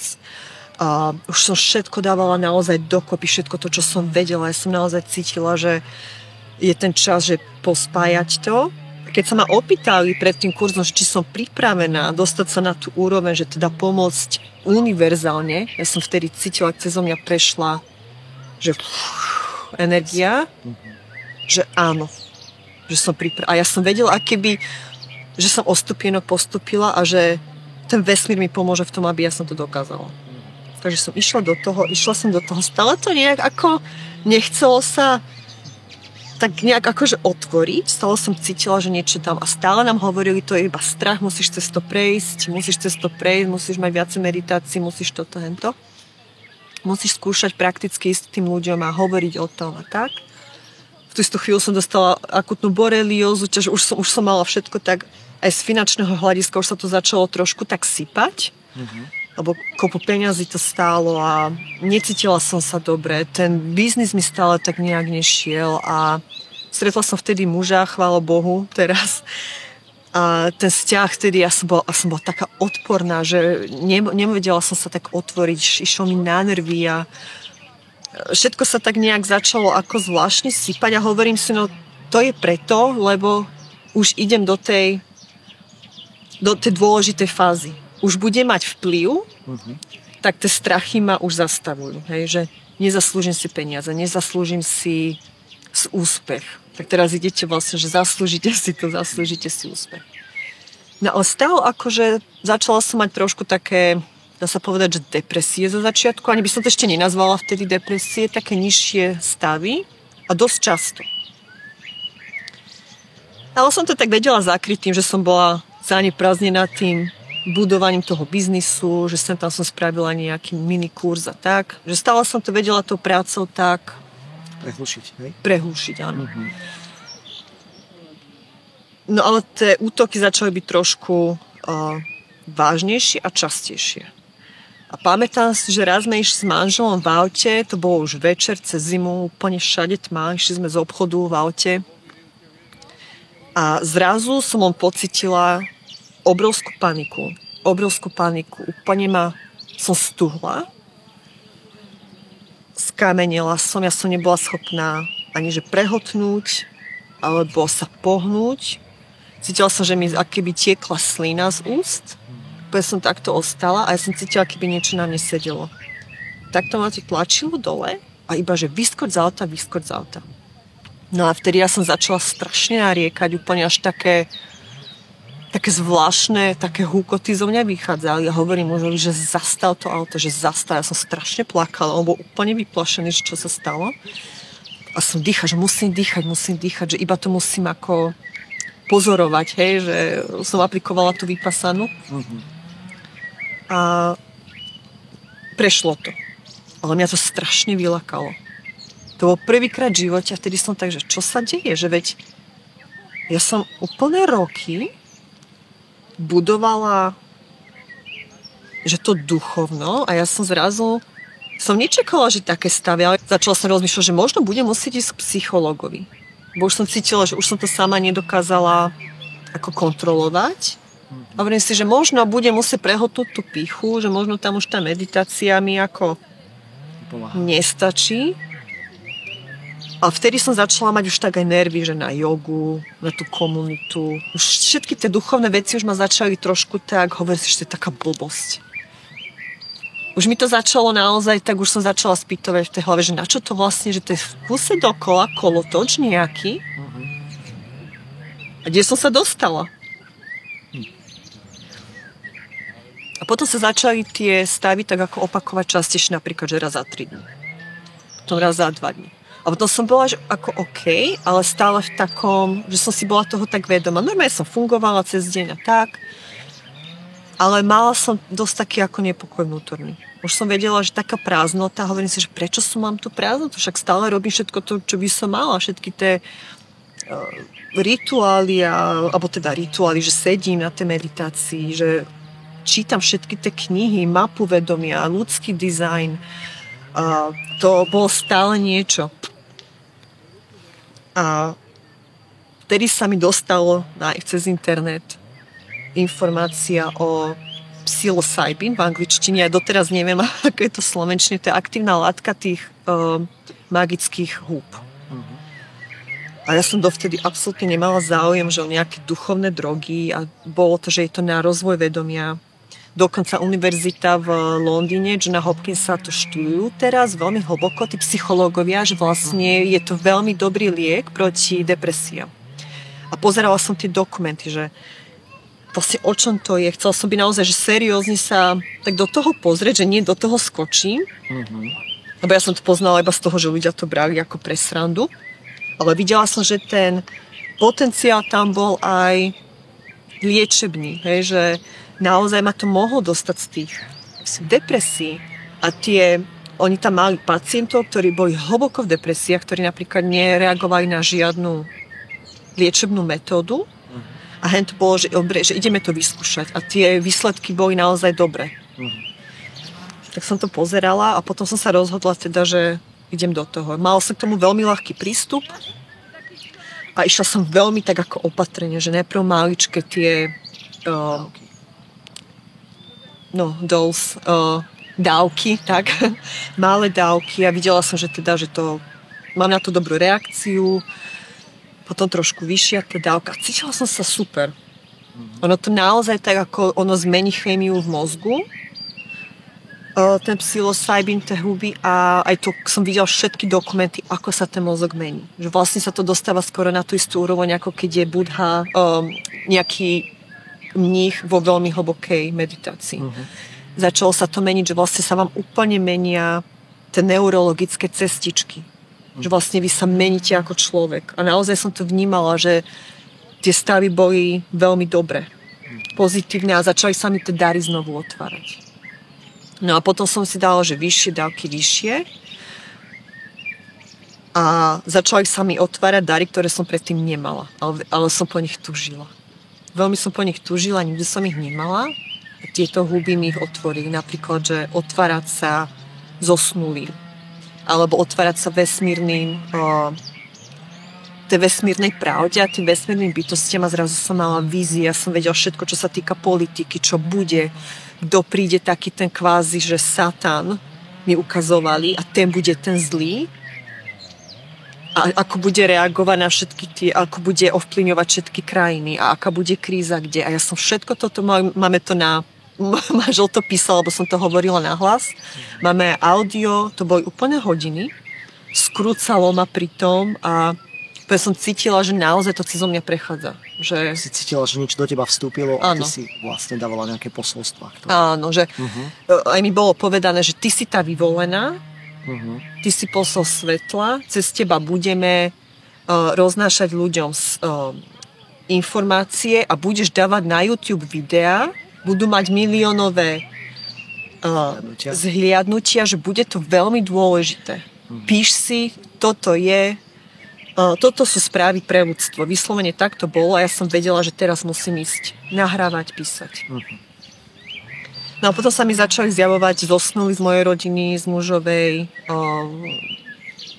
A už som všetko dávala naozaj dokopy, všetko to, čo som vedela. Ja som naozaj cítila, že je ten čas, že pospájať to. Keď sa ma opýtali pred tým kurzom, že či som pripravená dostať sa na tú úroveň, že teda pomôcť univerzálne, ja som vtedy cítila, ak cez mňa prešla, že fú, energia, že áno, že som pripravená. A ja som vedela, aké by, že som o stupienok postupila a že ten vesmír mi pomôže v tom, aby ja som to dokázala. Takže som išla do toho, išla som do toho, stále to nejak ako nechcelo sa tak nejak akože otvoriť, stále som cítila, že niečo tam a stále nám hovorili, to je iba strach, musíš cez to prejsť, musíš cez to prejsť, musíš mať viacej meditácií, musíš toto, hento. Musíš skúšať prakticky ísť tým ľuďom a hovoriť o tom a tak. V tú istú chvíľu som dostala akutnú boreliózu, čiže už som, už som mala všetko tak, aj z finančného hľadiska už sa to začalo trošku tak sypať, lebo kopu peňazí to stálo a necítila som sa dobre. Ten biznis mi stále tak nejak nešiel a stretla som vtedy muža, chvála Bohu, teraz. A ten vzťah vtedy, ja som bola, som bola taká odporná, že ne, nevedela som sa tak otvoriť, išlo mi na nervy a všetko sa tak nejak začalo ako zvláštne sypať a hovorím si, no to je preto, lebo už idem do tej, do tej dôležitej fázy. Už bude mať vplyv, tak tie strachy ma už zastavujú. Hej, že nezaslúžim si peniaze, nezaslúžim si úspech. Tak teraz idete vlastne, že zaslúžite si to, zaslúžite si úspech. No ale stále akože začala som mať trošku také, dá sa povedať, že depresie zo začiatku. Ani by som to ešte nenazvala vtedy depresie, také nižšie stavy a dosť často. Ale som to tak vedela zakryť tým, že som bola zaneprázdnená tým budovaním toho biznisu, že sem tam som spravila nejaký mini kurz a tak. Že stále som to vedela tou prácou tak... Prehlušiť, hej? Prehlušiť, áno. Mm-hmm. No ale tie útoky začali byť trošku uh, vážnejšie a častejšie. A pamätám si, že raz sme išli s manželom v aute, to bolo už večer, cez zimu, úplne všade tma, išli sme z obchodu v aute. A zrazu som on pocitila obrovskú paniku. Obrovskú paniku. Úplne ma som stuhla. Skamenila som, ja som nebola schopná ani že prehotnúť, alebo sa pohnúť. Cítila som, že mi akéby tiekla slina z úst. Úplne som takto ostala a ja som cítila, keby niečo na mne sedelo. Takto ma to tlačilo dole a iba, že vyskoč z auta, vyskoč z auta. No a vtedy ja som začala strašne nariekať, úplne až také, také zvláštne, také húkoty zo mňa vychádzali. Ja hovorím mužovi, že zastal to auto, že zastal. Ja som strašne plakala, on bol úplne vyplašený, že čo sa stalo. A som dýchať, že musím dýchať, musím dýchať, že iba to musím ako pozorovať, hej, že som aplikovala tú vypasanú. Uh-huh. A prešlo to. Ale mňa to strašne vylakalo. To bol prvýkrát v živote a vtedy som tak, že čo sa deje, že veď ja som úplne roky budovala že to duchovno a ja som zrazu som nečakala, že také stavy, ale začala som rozmýšľať, že možno budem musieť ísť k psychologovi bo už som cítila, že už som to sama nedokázala ako kontrolovať. A hovorím si, že možno budem musieť prehotnúť tú pichu, že možno tam už tá meditácia mi ako Pomáha. nestačí. A vtedy som začala mať už tak aj nervy, že na jogu, na tú komunitu. Už všetky tie duchovné veci už ma začali trošku tak, hovorím si, že to je taká blbosť už mi to začalo naozaj, tak už som začala spýtovať v tej hlave, že na čo to vlastne, že to je v kuse dokola kolotoč nejaký. A kde som sa dostala? A potom sa začali tie stavy tak ako opakovať častejšie, napríklad, že raz za 3 dní. Potom raz za 2 dní. A potom som bola, že ako OK, ale stále v takom, že som si bola toho tak vedoma. Normálne som fungovala cez deň a tak ale mala som dosť taký ako nepokoj vnútorný. Už som vedela, že taká prázdnota, hovorím si, že prečo som mám tú prázdnotu, však stále robím všetko to, čo by som mala, všetky tie uh, rituály, a, alebo teda rituály, že sedím na tej meditácii, že čítam všetky tie knihy, mapu vedomia, ľudský dizajn. Uh, to bolo stále niečo. A vtedy sa mi dostalo na, cez internet informácia o psilocybin v angličtine. Ja doteraz neviem, ako je to slovenčne. To je aktívna látka tých uh, magických húb. A ja som dovtedy absolútne nemala záujem, že o nejaké duchovné drogy a bolo to, že je to na rozvoj vedomia. Dokonca univerzita v Londýne, že na Hopkins sa to študujú teraz veľmi hlboko, tí psychológovia, že vlastne je to veľmi dobrý liek proti depresiám. A pozerala som tie dokumenty, že vlastne o čom to je. Chcela som byť naozaj, že seriózne sa tak do toho pozrieť, že nie do toho skočím. Mm-hmm. Lebo ja som to poznala iba z toho, že ľudia to brali ako pre srandu. Ale videla som, že ten potenciál tam bol aj liečebný. Hej, že naozaj ma to mohlo dostať z tých depresí. A tie, oni tam mali pacientov, ktorí boli hlboko v depresiách, ktorí napríklad nereagovali na žiadnu liečebnú metódu a hen to bolo, že, dobre, že ideme to vyskúšať. A tie výsledky boli naozaj dobré. Uh-huh. Tak som to pozerala a potom som sa rozhodla teda, že idem do toho. Mal som k tomu veľmi ľahký prístup a išla som veľmi tak ako opatrne, že najprv maličké tie uh, no, dose, uh, dávky, tak, malé dávky a videla som, že teda, že to mám na to dobrú reakciu, potom trošku vyššia tá dávka. Cítila som sa super. Ono to naozaj tak, ako ono zmení chémiu v mozgu, ten psilocybin, tie huby a aj to som videla všetky dokumenty, ako sa ten mozog mení. Že vlastne sa to dostáva skoro na tú istú úroveň, ako keď je Budha um, nejaký mních vo veľmi hlbokej meditácii. Uh-huh. Začalo sa to meniť, že vlastne sa vám úplne menia tie neurologické cestičky. Uh-huh. Že vlastne vy sa meníte ako človek. A naozaj som to vnímala, že tie stavy boli veľmi dobré. Pozitívne a začali sa mi tie dary znovu otvárať. No a potom som si dala, že vyššie dávky, vyššie a začali sa mi otvárať dary, ktoré som predtým nemala, ale, ale som po nich tužila. Veľmi som po nich tužila, nikdy som ich nemala. Tieto huby mi ich otvorili. Napríklad, že otvárať sa zosnulým. Alebo otvárať sa vesmírnym o, tej vesmírnej pravde a tým vesmírnym bytostiam a zrazu som mala vízie, ja som vedela všetko, čo sa týka politiky, čo bude, kto príde taký ten kvázi, že Satan mi ukazovali a ten bude ten zlý a ako bude reagovať na všetky tie, ako bude ovplyvňovať všetky krajiny a aká bude kríza kde. A ja som všetko toto, máme to na manžel to písal, lebo som to hovorila na hlas. Máme audio, to boli úplne hodiny. Skrúcalo ma pri tom a ja som cítila, že naozaj to cez mňa prechádza. Že... Si cítila, že niečo do teba vstúpilo a ty si vlastne dávala nejaké posolstva. Ktoré... Áno, že uh-huh. aj mi bolo povedané, že ty si tá vyvolená, Uh-huh. Ty si posol svetla, cez teba budeme uh, roznášať ľuďom uh, informácie a budeš dávať na YouTube videá, budú mať miliónové uh, zhliadnutia, že bude to veľmi dôležité. Uh-huh. Píš si, toto je, toto sú správy pre ľudstvo. Vyslovene tak to bolo a ja som vedela, že teraz musím ísť nahrávať, písať. Uh-huh. No a potom sa mi začali zjavovať zosnuli z mojej rodiny, z mužovej, o,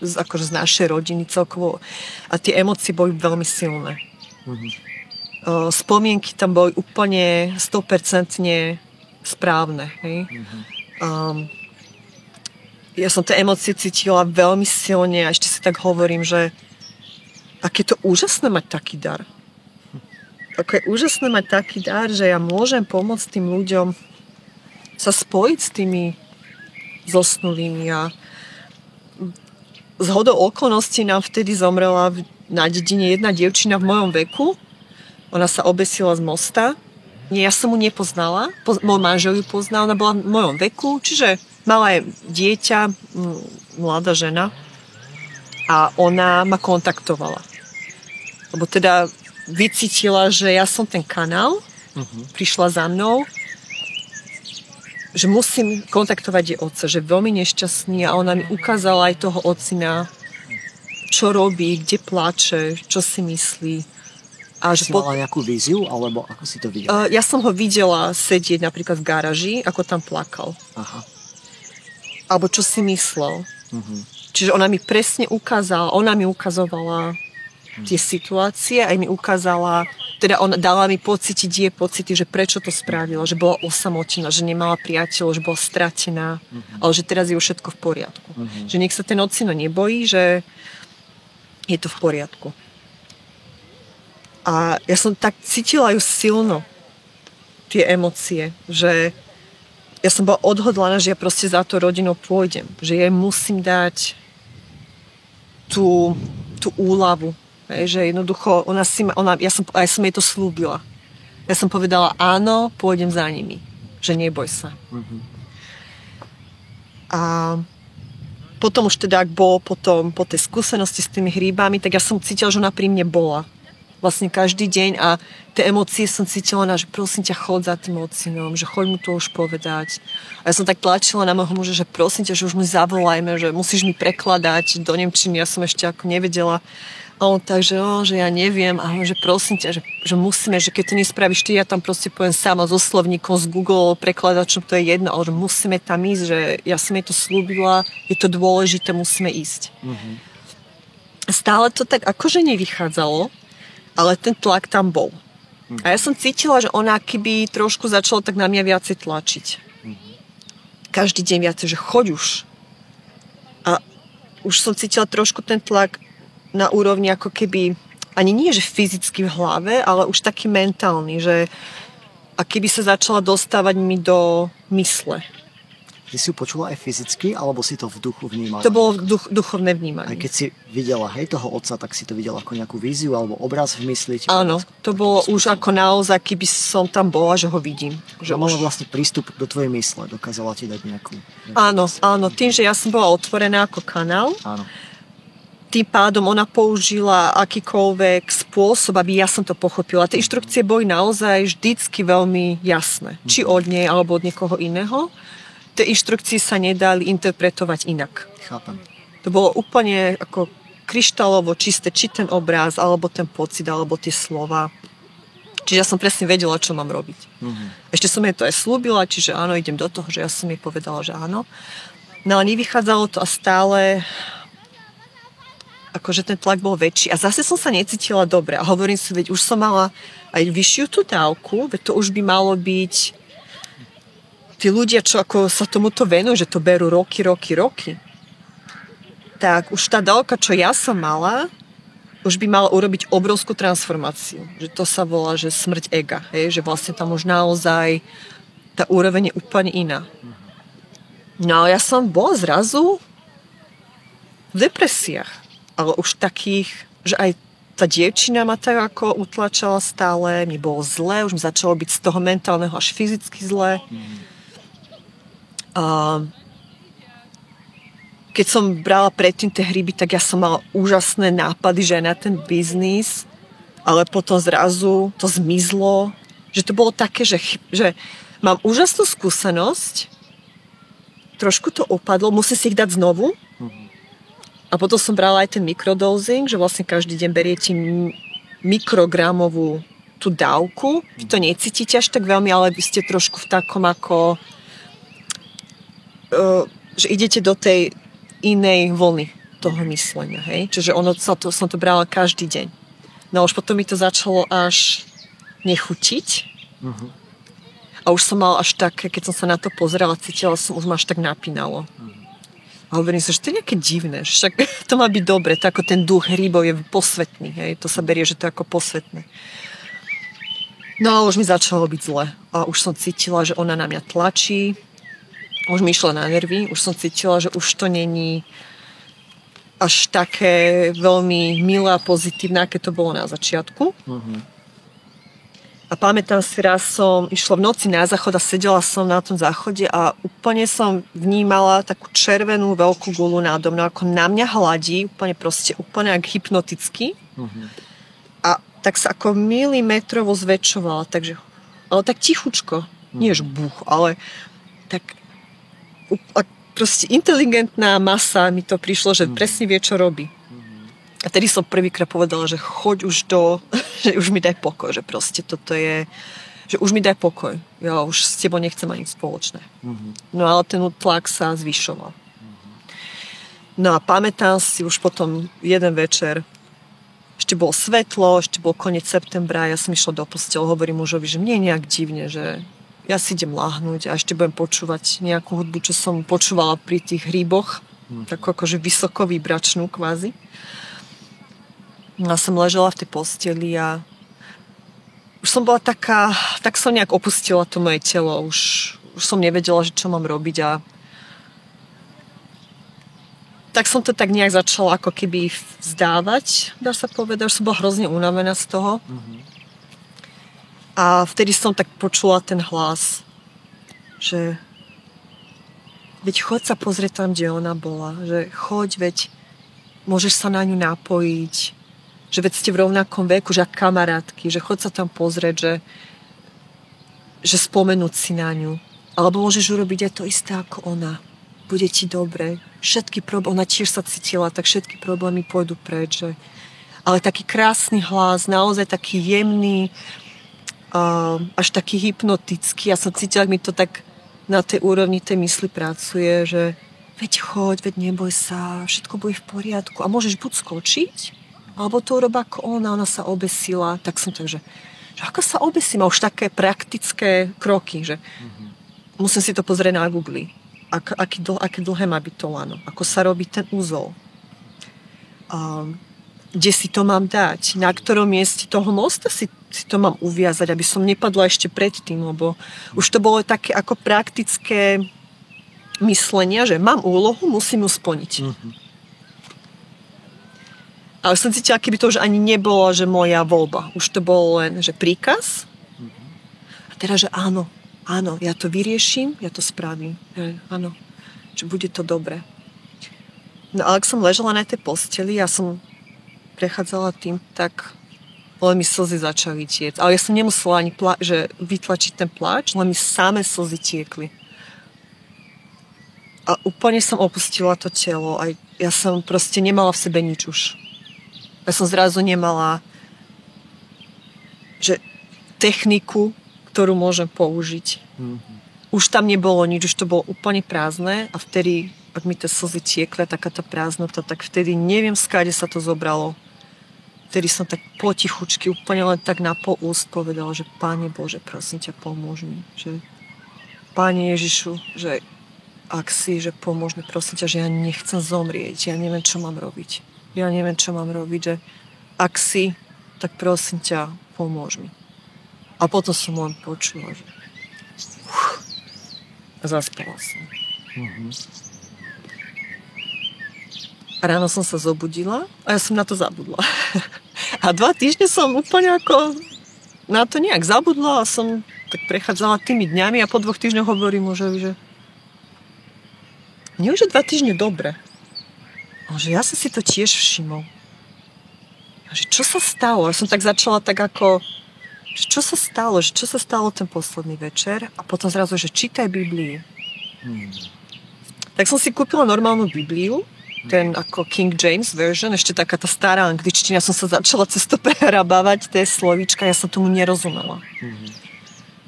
z, akože z našej rodiny celkovo. A tie emócie boli veľmi silné. Mm-hmm. O, spomienky tam boli úplne 100% správne. Hej? Mm-hmm. Um, ja som tie emócie cítila veľmi silne a ešte si tak hovorím, že aké to úžasné mať taký dar. Ako je úžasné mať taký dar, že ja môžem pomôcť tým ľuďom sa spojiť s tými zosnulými a z hodou okolností nám vtedy zomrela na dedine jedna dievčina v mojom veku. Ona sa obesila z mosta. Ja som mu nepoznala. Po, môj manžel ju poznal, ona bola v mojom veku, čiže mala je dieťa, mladá žena. A ona ma kontaktovala. Lebo teda vycítila, že ja som ten kanál, uh-huh. prišla za mnou že musím kontaktovať jej otca, že je veľmi nešťastný a ona mi ukázala aj toho ocina, čo robí, kde plače, čo si myslí. A si mala nejakú víziu, alebo ako si to videla? Uh, ja som ho videla sedieť napríklad v garáži, ako tam plakal. Aha. Alebo čo si myslel. Uh-huh. Čiže ona mi presne ukázala, ona mi ukazovala tie situácie, aj mi ukázala, teda ona dala mi pocítiť jej pocity, že prečo to spravila, že bola osamotená, že nemala priateľov, že bola stratená, uh-huh. ale že teraz je už všetko v poriadku. Uh-huh. Že nech sa ten ocino nebojí, že je to v poriadku. A ja som tak cítila ju silno, tie emócie, že ja som bola odhodlaná, že ja proste za to rodinou pôjdem. Že jej musím dať tú, tú úľavu, Hej, že jednoducho, ona si, ona, ja, som, ja som jej to slúbila. Ja som povedala, áno, pôjdem za nimi. Že neboj sa. Mm-hmm. A potom už teda, ak bolo potom, po tej skúsenosti s tými hríbami, tak ja som cítila, že ona pri mne bola. Vlastne každý deň a tie emócie som cítila na, že prosím ťa, chod za tým ocinom, že choď mu to už povedať. A ja som tak tlačila na môjho muža, že prosím ťa, že už mu zavolajme, že musíš mi prekladať do Nemčiny. Ja som ešte ako nevedela a on tak, že, o, že ja neviem, a on, že prosím ťa, že, že musíme, že keď to nespravíš ty, ja tam proste poviem sama so slovníkom, z Google, prekladačom, to je jedno, ale že musíme tam ísť, že ja som jej to slúbila, je to dôležité, musíme ísť. Mm-hmm. Stále to tak akože nevychádzalo, ale ten tlak tam bol. Mm-hmm. A ja som cítila, že ona keby trošku začala tak na mňa viacej tlačiť. Mm-hmm. Každý deň viacej, že choď už. A už som cítila trošku ten tlak, na úrovni ako keby, ani nie že fyzicky v hlave, ale už taký mentálny, že a keby sa začala dostávať mi do mysle. Ty si ju počula aj fyzicky, alebo si to v duchu vnímala? To bolo duch, duchovné vnímanie. Aj keď si videla, hej, toho otca, tak si to videla ako nejakú víziu alebo obraz v mysli? Áno, to bolo už ako naozaj, keby som tam bola, že ho vidím. Že mala už... vlastne prístup do tvojej mysle, dokázala ti dať nejakú... Áno, áno, tým, že ja som bola otvorená ako kanál, Áno. Tým pádom ona použila akýkoľvek spôsob, aby ja som to pochopila. Tie inštrukcie boli naozaj vždycky veľmi jasné. Či od nej, alebo od niekoho iného. Tie inštrukcie sa nedali interpretovať inak. Chápem. To bolo úplne ako kryštálovo čisté, či ten obraz, alebo ten pocit, alebo tie slova. Čiže ja som presne vedela, čo mám robiť. Mhm. Ešte som jej to aj slúbila, čiže áno, idem do toho, že ja som jej povedala, že áno. No ale nevychádzalo to a stále akože ten tlak bol väčší. A zase som sa necítila dobre. A hovorím si, veď už som mala aj vyššiu tú dávku, veď to už by malo byť tí ľudia, čo ako sa tomuto venujú, že to berú roky, roky, roky, tak už tá dávka, čo ja som mala, už by mala urobiť obrovskú transformáciu. Že to sa volá, že smrť ega. Hej? Že vlastne tam už naozaj tá úroveň je úplne iná. No ale ja som bola zrazu v depresiách. Ale už takých, že aj tá dievčina ma tak ako utlačala stále, mi bolo zle, už mi začalo byť z toho mentálneho až fyzicky zle. A keď som brala predtým tie hryby, tak ja som mala úžasné nápady, že aj na ten biznis, ale potom zrazu to zmizlo, že to bolo také, že, že mám úžasnú skúsenosť, trošku to opadlo, musím si ich dať znovu. A potom som brala aj ten mikrodosing, že vlastne každý deň beriete mikrogramovú tú dávku. Vy to necítite až tak veľmi, ale vy ste trošku v takom ako e, že idete do tej inej vlny toho myslenia, hej? Čiže ono sa to, som to brala každý deň. No už potom mi to začalo až nechutiť. A už som mala až také, keď som sa na to pozerala, cítila som, už ma až tak napínalo. A hovorím že to je nejaké divné, však to má byť dobre, to ako ten duch hríbov je posvetný, hej? to sa berie, že to je ako posvetné. No a už mi začalo byť zle. A už som cítila, že ona na mňa tlačí, už mi išla na nervy, už som cítila, že už to není až také veľmi milé a pozitívne, aké to bolo na začiatku. A pamätám si, raz som išla v noci na záchod a sedela som na tom záchode a úplne som vnímala takú červenú veľkú gulu nádo mnou, ako na mňa hladí, úplne proste, úplne ak hypnoticky. A tak sa ako milimetrovo zväčšovala, takže, ale tak tichučko, nie že buch, ale tak proste inteligentná masa mi to prišlo, že presne vie, čo robí. A tedy som prvýkrát povedala, že choď už do, že už mi daj pokoj, že proste toto je, že už mi daj pokoj. Ja už s tebou nechcem ani spoločné. No ale ten tlak sa zvyšoval. No a pamätám si už potom jeden večer, ešte bolo svetlo, ešte bol koniec septembra, ja som išla do postele, hovorím mužovi, že mne je nejak divne, že ja si idem láhnuť a ešte budem počúvať nejakú hudbu, čo som počúvala pri tých hríboch, takú akože vysoko vybračnú kvázi. No a som ležela v tej posteli a už som bola taká, tak som nejak opustila to moje telo, už, už som nevedela, že čo mám robiť a tak som to tak nejak začala ako keby vzdávať, dá sa povedať, už som bola hrozne unavená z toho. A vtedy som tak počula ten hlas, že veď choď sa pozrieť tam, kde ona bola, že choď, veď môžeš sa na ňu napojiť, že veď ste v rovnakom veku, že kamarátky, že choď sa tam pozrieť, že, že spomenúť si na ňu. Alebo môžeš urobiť aj to isté ako ona. Bude ti dobre. Všetky problémy, ona tiež sa cítila, tak všetky problémy pôjdu preč. Že... Ale taký krásny hlas, naozaj taký jemný, uh, až taký hypnotický. Ja som cítila, ak mi to tak na tej úrovni tej mysli pracuje, že veď choď, veď neboj sa, všetko bude v poriadku. A môžeš buď skočiť, alebo to urob ako ona, ona sa obesila. Tak som tak, že, že ako sa obesím? A už také praktické kroky, že musím si to pozrieť na Google. Ak, aký dl, aké dlhé má byť to lano. Ako sa robí ten úzol. A, kde si to mám dať? Na ktorom mieste toho mosta si, si to mám uviazať, aby som nepadla ešte predtým, lebo už to bolo také ako praktické myslenia, že mám úlohu, musím ju splniť. Mhm. Ale som cítila, keby to už ani nebolo, že moja voľba. Už to bolo len, že príkaz. A teraz, že áno, áno, ja to vyrieším, ja to spravím. Že áno, že bude to dobré. No ale ak som ležala na tej posteli, ja som prechádzala tým, tak len mi slzy začali tiec. Ale ja som nemusela ani pla- že vytlačiť ten pláč, len mi samé slzy tiekli. A úplne som opustila to telo. Aj ja som proste nemala v sebe nič už. Ja som zrazu nemala že techniku, ktorú môžem použiť. Už tam nebolo nič, už to bolo úplne prázdne a vtedy, ak mi tie slzy tiekli, taká tá prázdnota, tak vtedy neviem, skáde sa to zobralo vtedy som tak potichučky, úplne len tak na pol úst povedala, že Pane Bože, prosím ťa, pomôž mi. Že Pane Ježišu, že ak si, že pomôž mi, prosím ťa, že ja nechcem zomrieť, ja neviem, čo mám robiť. Ja neviem, čo mám robiť, že ak si, tak prosím ťa, pomôž mi. A potom som len počula, že uf, zaspala som. A ráno som sa zobudila a ja som na to zabudla. A dva týždne som úplne ako na to nejak zabudla a som tak prechádzala tými dňami a po dvoch týždňoch hovorím mužovi, že nie už je dva týždne dobre. A že ja som si to tiež všimol. A že čo sa stalo? A som tak začala tak ako že čo sa stalo? Že čo sa stalo ten posledný večer? A potom zrazu, že čítaj Bibliu. Hmm. Tak som si kúpila normálnu Bibliu ten ako King James version, ešte taká tá stará angličtina, som sa začala cez to prehrabávať, tie slovíčka, ja som tomu nerozumela. A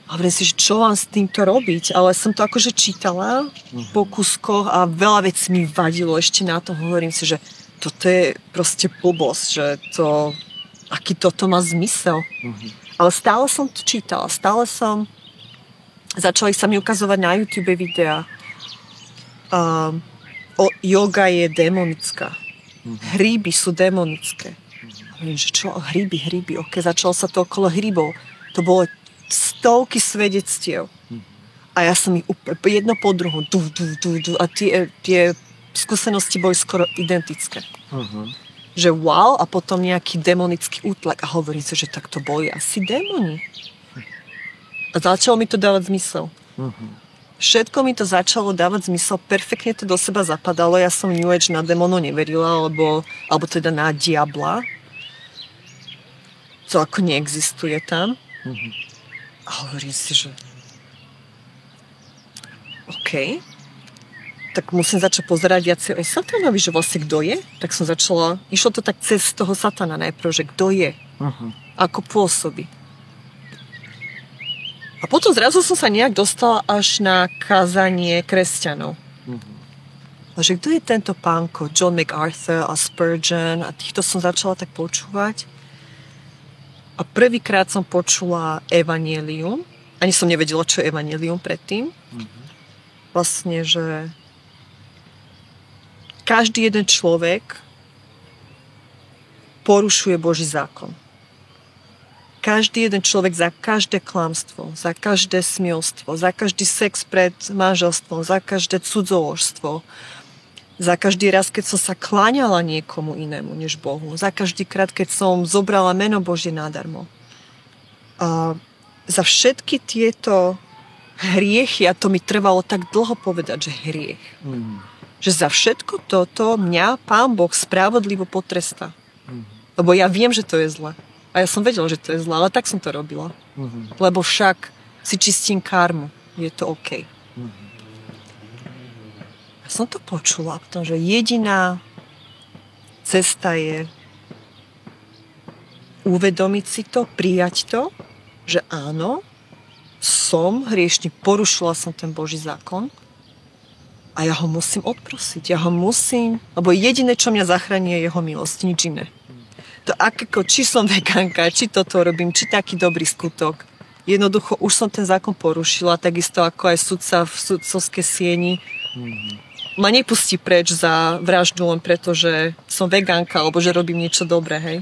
hovorím si, že čo mám s týmto robiť, ale som to akože čítala po kuskoch a veľa vecí mi vadilo ešte na to, hovorím si, že toto je proste blbosť, že to, aký toto má zmysel. Ale stále som to čítala, stále som, začali sa mi ukazovať na YouTube videá. Um, o, yoga je demonická. Hríby sú demonické. Hovorím, že čo, hríby, hríby, ok, začalo sa to okolo hríbov. To bolo stovky svedectiev. A ja som ich úplne, jedno po druhom, du, du, du, du, a tie, tie skúsenosti boli skoro identické. Uh-huh. Že wow, a potom nejaký demonický útlak. A hovorím si, že tak to boli asi démoni. A začalo mi to dávať zmysel. Uh-huh. Všetko mi to začalo dávať zmysel, perfektne to do seba zapadalo. Ja som New Age na demonov neverila, alebo, alebo teda na diabla. To ako neexistuje tam. Mhm. A hovorím si, že OK, tak musím začať pozerať viacej o satanovi, že vlastne kto je. Tak som začala, išlo to tak cez toho satana najprv, že kto je, Uh-huh. ako pôsobí. A potom zrazu som sa nejak dostala až na kázanie kresťanov. A že kto je tento pánko? John MacArthur a Spurgeon a týchto som začala tak počúvať. A prvýkrát som počula Evangelium. Ani som nevedela, čo je Evangelium predtým. Vlastne, že každý jeden človek porušuje Boží zákon. Každý jeden človek za každé klamstvo, za každé smielstvo, za každý sex pred manželstvom, za každé cudzoložstvo, za každý raz, keď som sa kláňala niekomu inému než Bohu, za každý krát, keď som zobrala meno Božie nadarmo. A za všetky tieto hriechy, a to mi trvalo tak dlho povedať, že hriech, Mhm. že za všetko toto mňa Pán Boh spravodlivo potrestá. Lebo ja viem, že to je zle. A ja som vedela, že to je zle, ale tak som to robila. Mhm. Lebo však si čistím karmu. Je to OK. Ja som to počula v tom, že jediná cesta je uvedomiť si to, prijať to, že áno, som hriešný, porušila som ten Boží zákon a ja ho musím odprosiť. Ja ho musím, lebo jediné, čo mňa zachráni, je jeho milosť, nič iné. To ako, či som vegánka, či toto robím, či taký dobrý skutok. Jednoducho už som ten zákon porušila, takisto ako aj sudca v sudcovskej sieni. Ma nepustí preč za vraždu len preto, že som vegánka, alebo že robím niečo dobré, hej.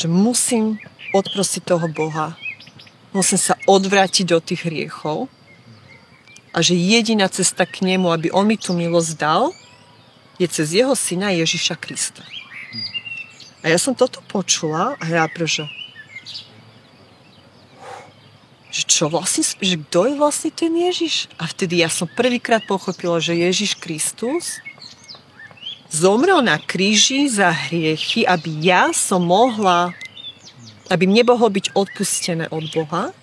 Že musím odprosiť toho Boha. Musím sa odvrátiť od tých hriechov a že jediná cesta k nemu, aby on mi tú milosť dal, je cez jeho syna Ježiša Krista. A ja som toto počula a ja preže, že čo vlastne, že kto je vlastne ten Ježiš? A vtedy ja som prvýkrát pochopila, že Ježiš Kristus zomrel na kríži za hriechy, aby ja som mohla, aby mne mohlo byť odpustené od Boha.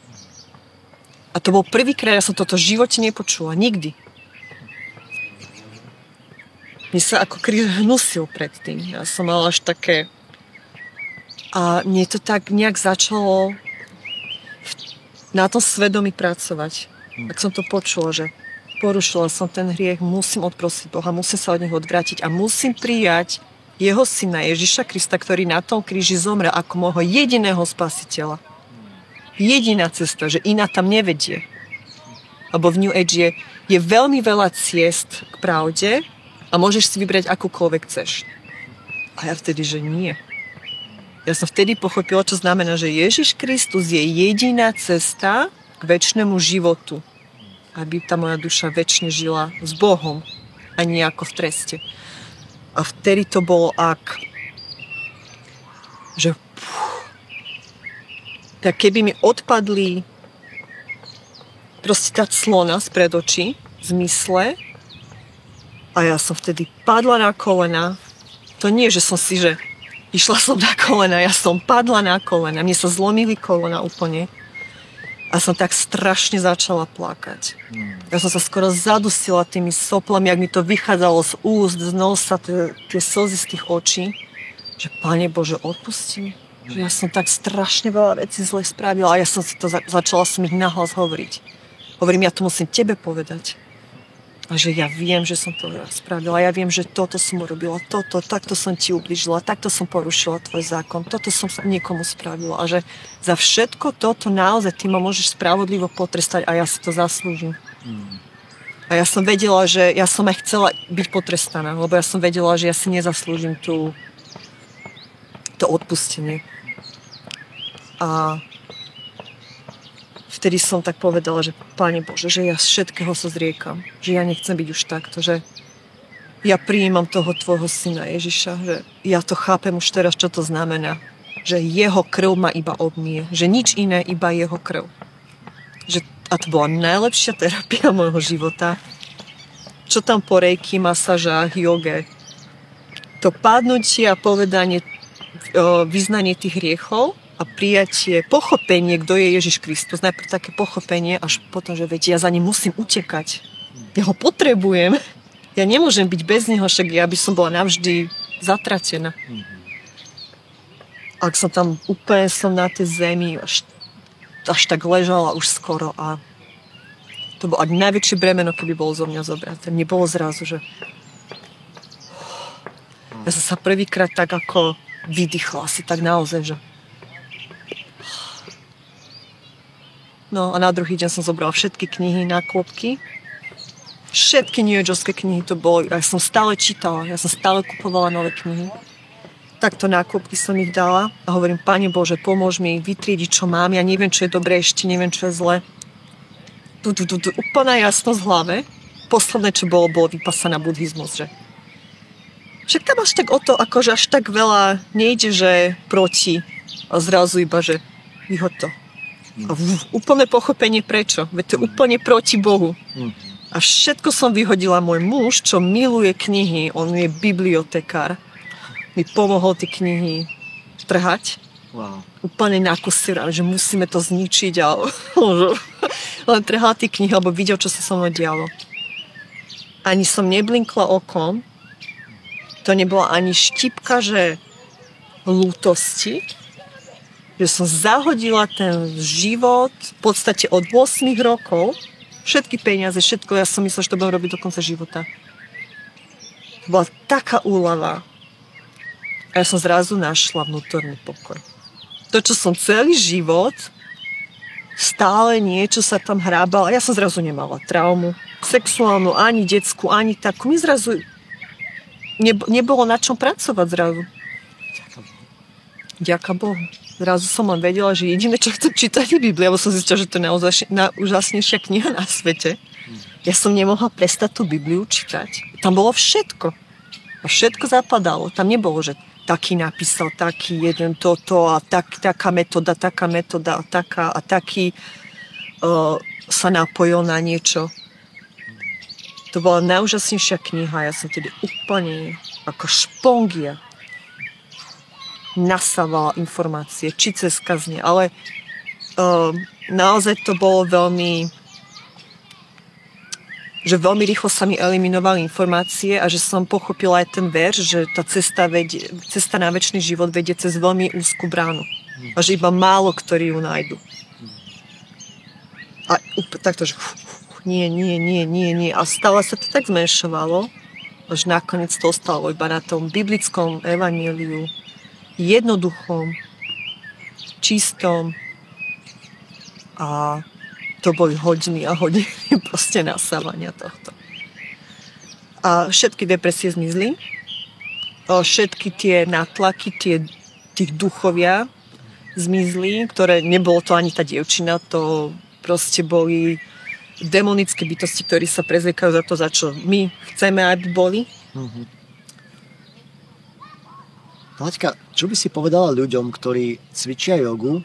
A to bol prvýkrát, ja som toto v živote nepočula, nikdy. Mne sa ako kríž hnusil predtým. Ja som mala až také... A mne to tak nejak začalo na tom svedomí pracovať. Tak som to počula, že porušila som ten hriech, musím odprosiť Boha, musím sa od neho odvrátiť a musím prijať jeho syna Ježiša Krista, ktorý na tom kríži zomrel ako môjho jediného spasiteľa. Jediná cesta, že iná tam nevedie. Lebo v New Age je, je veľmi veľa ciest k pravde a môžeš si vybrať akúkoľvek chceš. A ja vtedy, že nie. Ja som vtedy pochopila, čo znamená, že Ježiš Kristus je jediná cesta k väčšnému životu. Aby tá moja duša väčšine žila s Bohom a nie ako v treste. A vtedy to bolo ak, že tak keby mi odpadli proste tá clona spred očí, zmysle, a ja som vtedy padla na kolena. To nie, že som si, že Išla som na kolena, ja som padla na kolena, mne sa zlomili kolena úplne. A som tak strašne začala plakať. Ja som sa skoro zadusila tými soplami, ak mi to vychádzalo z úst, z nosa, tie, tie slzy z tých očí. Že, Pane Bože, odpusti Že ja som tak strašne veľa vecí zle spravila a ja som si to začala som ich nahlas hovoriť. Hovorím, ja to musím tebe povedať. A že ja viem, že som to spravila, ja viem, že toto som urobila, toto, takto som ti ubližila, takto som porušila tvoj zákon, toto som niekomu spravila a že za všetko toto naozaj ty ma môžeš spravodlivo potrestať a ja si to zaslúžim. Mm. A ja som vedela, že ja som aj chcela byť potrestaná, lebo ja som vedela, že ja si nezaslúžim tú, to odpustenie. A vtedy som tak povedala, že Pane Bože, že ja všetkého sa zriekam, že ja nechcem byť už takto, že ja prijímam toho tvojho syna Ježiša, že ja to chápem už teraz, čo to znamená, že jeho krv ma iba obmie, že nič iné, iba jeho krv. Že, a to bola najlepšia terapia môjho života. Čo tam po rejky, masážach, joge. To padnutie a povedanie, vyznanie tých hriechov a prijatie, pochopenie, kto je Ježiš Kristus. Najprv také pochopenie, až potom, že viete, ja za ním musím utekať. Ja ho potrebujem. Ja nemôžem byť bez neho, však ja by som bola navždy zatratená. Ak som tam úplne som na tej zemi, až, až tak ležala už skoro a to bolo ak najväčšie bremeno, keby bolo zo mňa zobrať. Mne bolo zrazu, že ja som sa prvýkrát tak ako vydychla si tak naozaj, že No a na druhý deň som zobrala všetky knihy na klopky. Všetky New Ageovské knihy to bolo. Ja som stále čítala, ja som stále kupovala nové knihy. Takto nákupky som ich dala a hovorím, Pane Bože, pomôž mi vytriediť, čo mám. Ja neviem, čo je dobré, ešte neviem, čo je zle. Tu, tu, tu, tu, úplná jasnosť v hlave. Posledné, čo bolo, bolo vypasaná buddhizmus, že však tam až tak o to, akože až tak veľa nejde, že proti a zrazu iba, že vyhoď to, a úplné pochopenie prečo. Veď to je úplne proti Bohu. A všetko som vyhodila. Môj muž, čo miluje knihy, on je bibliotekár, mi pomohol tie knihy trhať. Wow. Úplne na kusy, že musíme to zničiť a len trhal tie knihy, lebo videl, čo sa so mnou dialo. Ani som neblinkla okom, to nebola ani štipka, že lútosti, že som zahodila ten život v podstate od 8 rokov, všetky peniaze, všetko, ja som myslela, že to budem robiť do konca života. To bola taká úlava. A ja som zrazu našla vnútorný pokoj. To, čo som celý život, stále niečo sa tam hrábala. Ja som zrazu nemala traumu, sexuálnu, ani detskú, ani takú. Mi zrazu nebolo na čom pracovať zrazu. Ďaká Bohu zrazu som len vedela, že jediné, čo chcem čítať je Biblia, lebo som zistila, že to je naozaj najúžasnejšia kniha na svete. ja som nemohla prestať tú Bibliu čítať. Tam bolo všetko. A všetko zapadalo. Tam nebolo, že taký napísal, taký jeden toto a tak, taká metóda, taká metóda a taká a taký uh, sa napojil na niečo. To bola najúžasnejšia kniha. Ja som tedy úplne ako špongia nasávala informácie, či cez kazne, ale uh, naozaj to bolo veľmi že veľmi rýchlo sa mi eliminovali informácie a že som pochopila aj ten verš, že tá cesta, vedie, cesta na väčší život vedie cez veľmi úzkú bránu. A že iba málo ktorí ju nájdu. A takto, že nie, nie, nie, nie, nie. A stále sa to tak zmenšovalo, až nakoniec to ostalo iba na tom biblickom evaníliu, jednoduchom, čistom a to boli hodiny a hodiny proste nasávania tohto. A všetky depresie zmizli. Všetky tie natlaky, tie, tých duchovia zmizli, ktoré nebolo to ani tá dievčina, to proste boli demonické bytosti, ktorí sa prezliekajú za to, za čo my chceme, aby boli. Mm-hmm. Laďka, čo by si povedala ľuďom, ktorí cvičia jogu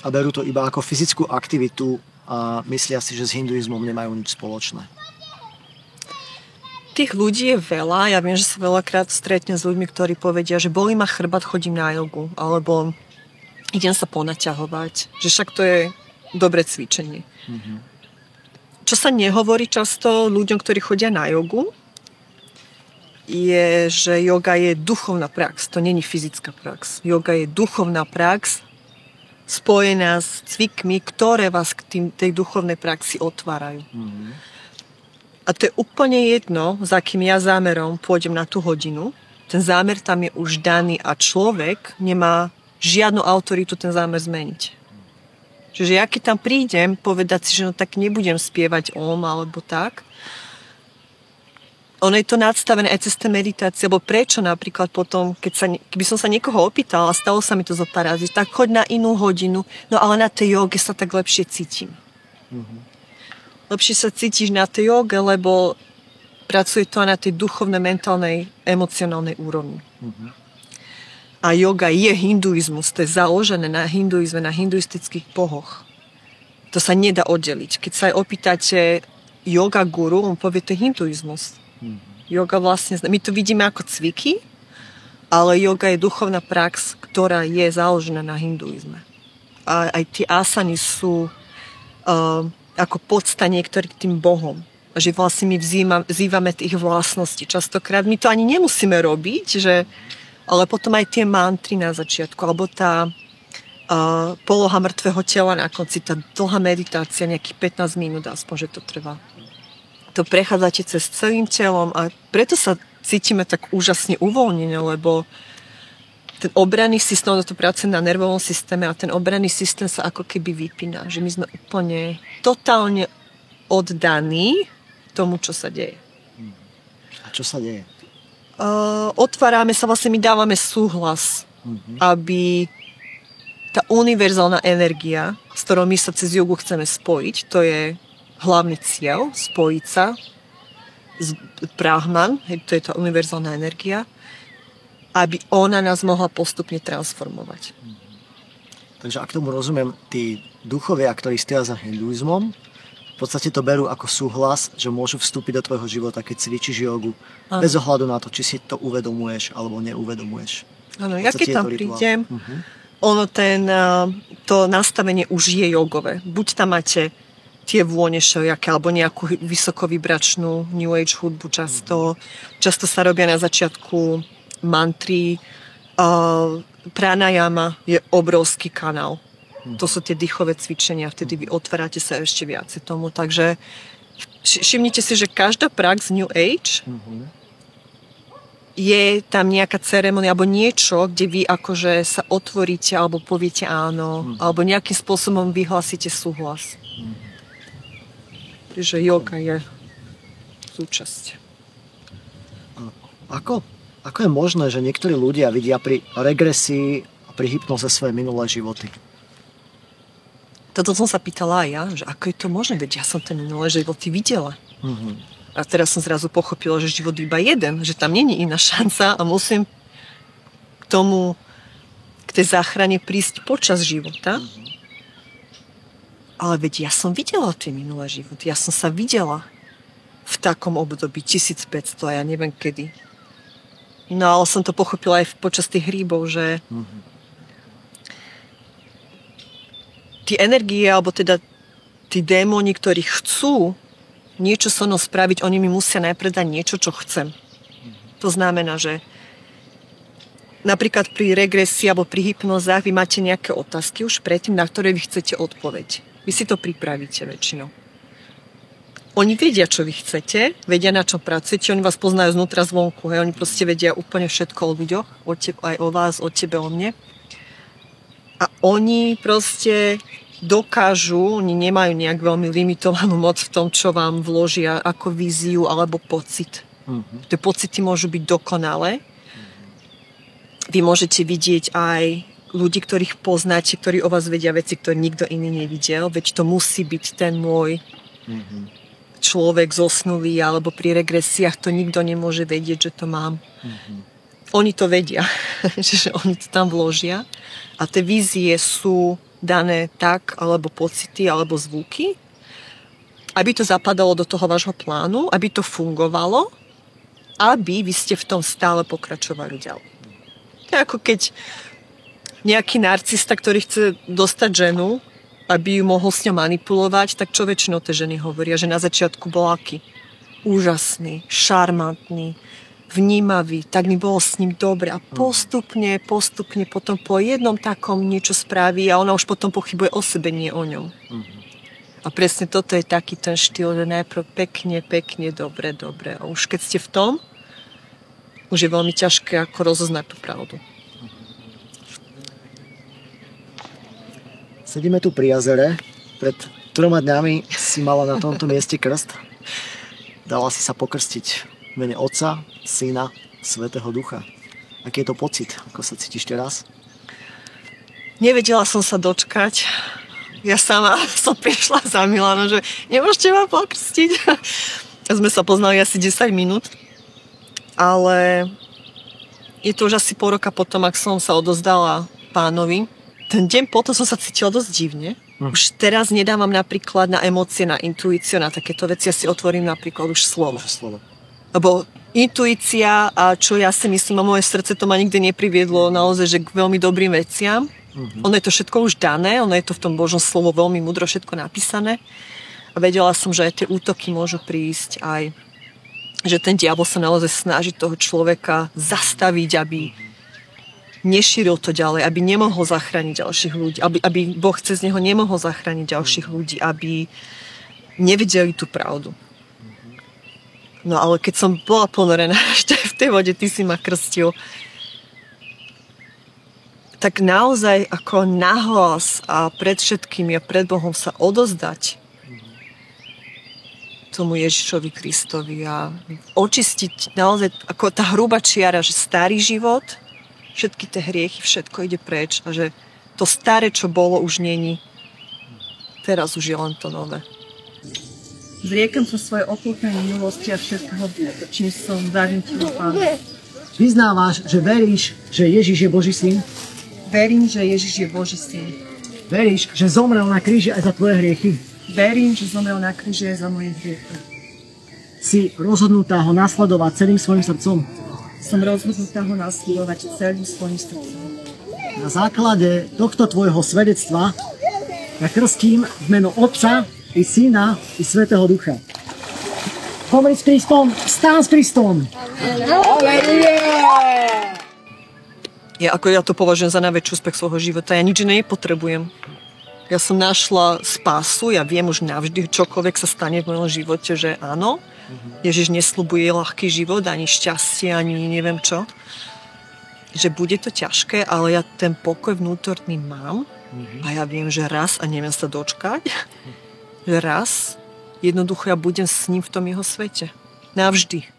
a berú to iba ako fyzickú aktivitu a myslia si, že s hinduizmom nemajú nič spoločné. Tých ľudí je veľa. Ja viem, že sa veľakrát stretne s ľuďmi, ktorí povedia, že boli ma chrbát, chodím na jogu. Alebo idem sa ponaťahovať. Že však to je dobré cvičenie. Mm-hmm. Čo sa nehovorí často ľuďom, ktorí chodia na jogu, je, že yoga je duchovná prax, to není fyzická prax. Yoga je duchovná prax, spojená s cvikmi, ktoré vás k tým, tej duchovnej praxi otvárajú. Mm-hmm. A to je úplne jedno, za kým ja zámerom pôjdem na tú hodinu. Ten zámer tam je už daný a človek nemá žiadnu autoritu ten zámer zmeniť. Čiže ja keď tam prídem povedať si, že no tak nebudem spievať om alebo tak, ono je to nadstavené aj cez tie meditácie, lebo prečo napríklad potom, keď sa, keby som sa niekoho opýtala a stalo sa mi to zo pár razy, tak choď na inú hodinu, no ale na tej joge sa tak lepšie cítim. Mm-hmm. Lepšie sa cítiš na tej joge, lebo pracuje to aj na tej duchovnej, mentálnej, emocionálnej úrovni. Mm-hmm. A yoga je hinduizmus, to je založené na hinduizme, na hinduistických bohoch. To sa nedá oddeliť. Keď sa aj opýtate yoga guru, on povie, to je hinduizmus. Yoga vlastne, my to vidíme ako cviky, ale yoga je duchovná prax, ktorá je založená na hinduizme. A aj tie asany sú uh, ako podsta niektorých tým bohom. Že vlastne my vzýma, vzývame tých vlastností. Častokrát my to ani nemusíme robiť, že, ale potom aj tie mantry na začiatku, alebo tá uh, poloha mŕtvého tela na konci, tá dlhá meditácia, nejakých 15 minút aspoň, že to trvá to prechádzate cez celým telom a preto sa cítime tak úžasne uvoľnene, lebo ten obranný systém, ono to pracuje na nervovom systéme a ten obranný systém sa ako keby vypína, že my sme úplne totálne oddaní tomu, čo sa deje. A čo sa deje? Uh, otvárame sa, vlastne my dávame súhlas, uh-huh. aby tá univerzálna energia, s ktorou my sa cez jogu chceme spojiť, to je hlavný cieľ, spojiť sa s Brahman, to je tá univerzálna energia, aby ona nás mohla postupne transformovať. Takže ak tomu rozumiem, tí duchovia, ktorí stoja za hinduizmom, v podstate to berú ako súhlas, že môžu vstúpiť do tvojho života, keď cvičíš jogu, ano. bez ohľadu na to, či si to uvedomuješ alebo neuvedomuješ. Áno, ja keď tam prídem, uh-huh. ono ten, to nastavenie už je jogové. Buď tam máte tie vône všelijaké, alebo nejakú vysokovibračnú New Age hudbu často. Často sa robia na začiatku mantry. Uh, pranayama je obrovský kanál. To sú tie dýchové cvičenia, vtedy vy otvárate sa ešte viacej tomu. Takže všimnite si, že každá prax New Age je tam nejaká ceremonia alebo niečo, kde vy akože sa otvoríte alebo poviete áno, mhm. alebo nejakým spôsobom vyhlásite súhlas že yoga je súčasť. Ako, ako je možné, že niektorí ľudia vidia pri regresii a pri hypnoze svoje minulé životy? Toto som sa pýtala aj ja, že ako je to možné, veď ja som ten minulé životy videla. A teraz som zrazu pochopila, že život iba jeden, že tam není iná šanca a musím k tomu, k tej záchrane prísť počas života. Ale veď ja som videla tie minulé životy. Ja som sa videla v takom období 1500 a ja neviem kedy. No ale som to pochopila aj počas tých hríbov, že tie energie, alebo teda tí démoni, ktorí chcú niečo so mnou spraviť, oni mi musia najprv dať niečo, čo chcem. To znamená, že napríklad pri regresii alebo pri hypnozách vy máte nejaké otázky už predtým, na ktoré vy chcete odpoveď. Vy si to pripravíte väčšinou. Oni vedia, čo vy chcete, vedia, na čo pracujete, oni vás poznajú znútra zvonku, hej, oni proste vedia úplne všetko o ľuďoch, o tebe, aj o vás, o tebe, o mne. A oni proste dokážu, oni nemajú nejak veľmi limitovanú moc v tom, čo vám vložia ako víziu alebo pocit. Mm-hmm. Tie pocity môžu byť dokonalé. Vy môžete vidieť aj ľudí, ktorých poznáte, ktorí o vás vedia veci, ktoré nikto iný nevidel, veď to musí byť ten môj mm-hmm. človek zosnulý, alebo pri regresiách to nikto nemôže vedieť, že to mám. Mm-hmm. Oni to vedia, že oni to tam vložia a tie vízie sú dané tak, alebo pocity, alebo zvuky, aby to zapadalo do toho vášho plánu, aby to fungovalo, aby vy ste v tom stále pokračovali ďalej. To je ako keď nejaký narcista, ktorý chce dostať ženu, aby ju mohol s ňou manipulovať, tak čo väčšinou tie ženy hovoria, že na začiatku bol aký? Úžasný, šarmantný, vnímavý, tak mi bolo s ním dobre a postupne, postupne potom po jednom takom niečo spraví a ona už potom pochybuje o sebe, nie o ňom. A presne toto je taký ten štýl, že najprv pekne, pekne, dobre, dobre. A už keď ste v tom, už je veľmi ťažké ako rozoznať tú pravdu. Sedíme tu pri jazere. Pred troma dňami si mala na tomto mieste krst. Dala si sa pokrstiť mene Otca, Syna, Svetého Ducha. Aký je to pocit? Ako sa cítiš teraz? Nevedela som sa dočkať. Ja sama som prišla za Milano, že nemôžete ma pokrstiť. Sme sa poznali asi 10 minút. Ale je to už asi pol roka potom, ak som sa odozdala pánovi. Ten deň potom som sa cítila dosť divne. Hm. Už teraz nedávam napríklad na emócie, na intuíciu, na takéto veci. Ja si otvorím napríklad už slovo. Už slovo. Lebo intuícia a čo ja si myslím a moje srdce to ma nikdy nepriviedlo naozaj, že k veľmi dobrým veciam. Mm-hmm. Ono je to všetko už dané, ono je to v tom Božom slovo veľmi mudro všetko napísané. A vedela som, že aj tie útoky môžu prísť aj že ten diabol sa naozaj snaží toho človeka zastaviť, aby nešíril to ďalej, aby nemohol zachrániť ďalších ľudí, aby, aby Boh cez neho nemohol zachrániť ďalších ľudí, aby nevideli tú pravdu. No ale keď som bola ponorená ešte v tej vode, ty si ma krstil, tak naozaj ako nahlas a pred všetkými a pred Bohom sa odozdať tomu Ježišovi Kristovi a očistiť naozaj ako tá hruba čiara, že starý život, všetky tie hriechy, všetko ide preč a že to staré, čo bolo, už není. Teraz už je len to nové. Zriekam sa svoje okultnej milosti a všetkého, čím som zavintil Pána. Vyznávaš, že veríš, že Ježiš je Boží syn? Verím, že Ježiš je Boží syn. Veríš, že zomrel na kríži aj za tvoje hriechy? Verím, že zomrel na kríži aj za moje hriechy. Si rozhodnutá ho nasledovať celým svojim srdcom? Som rozhodnutá ho nasledovať celým svojim srdcom. Na základe tohto tvojho svedectva ja krstím v meno Otca, i Syna, i Svetého Ducha. Pomri s Kristom, stán s Kristom. Ja, ako ja to považujem za najväčší úspech svojho života. Ja nič nepotrebujem. Ja som našla spásu, ja viem už navždy, čokoľvek sa stane v mojom živote, že áno. Ježiš neslubuje ľahký život, ani šťastie, ani neviem čo. Že bude to ťažké, ale ja ten pokoj vnútorný mám a ja viem, že raz a neviem sa dočkať, že raz jednoducho ja budem s ním v tom jeho svete. Navždy.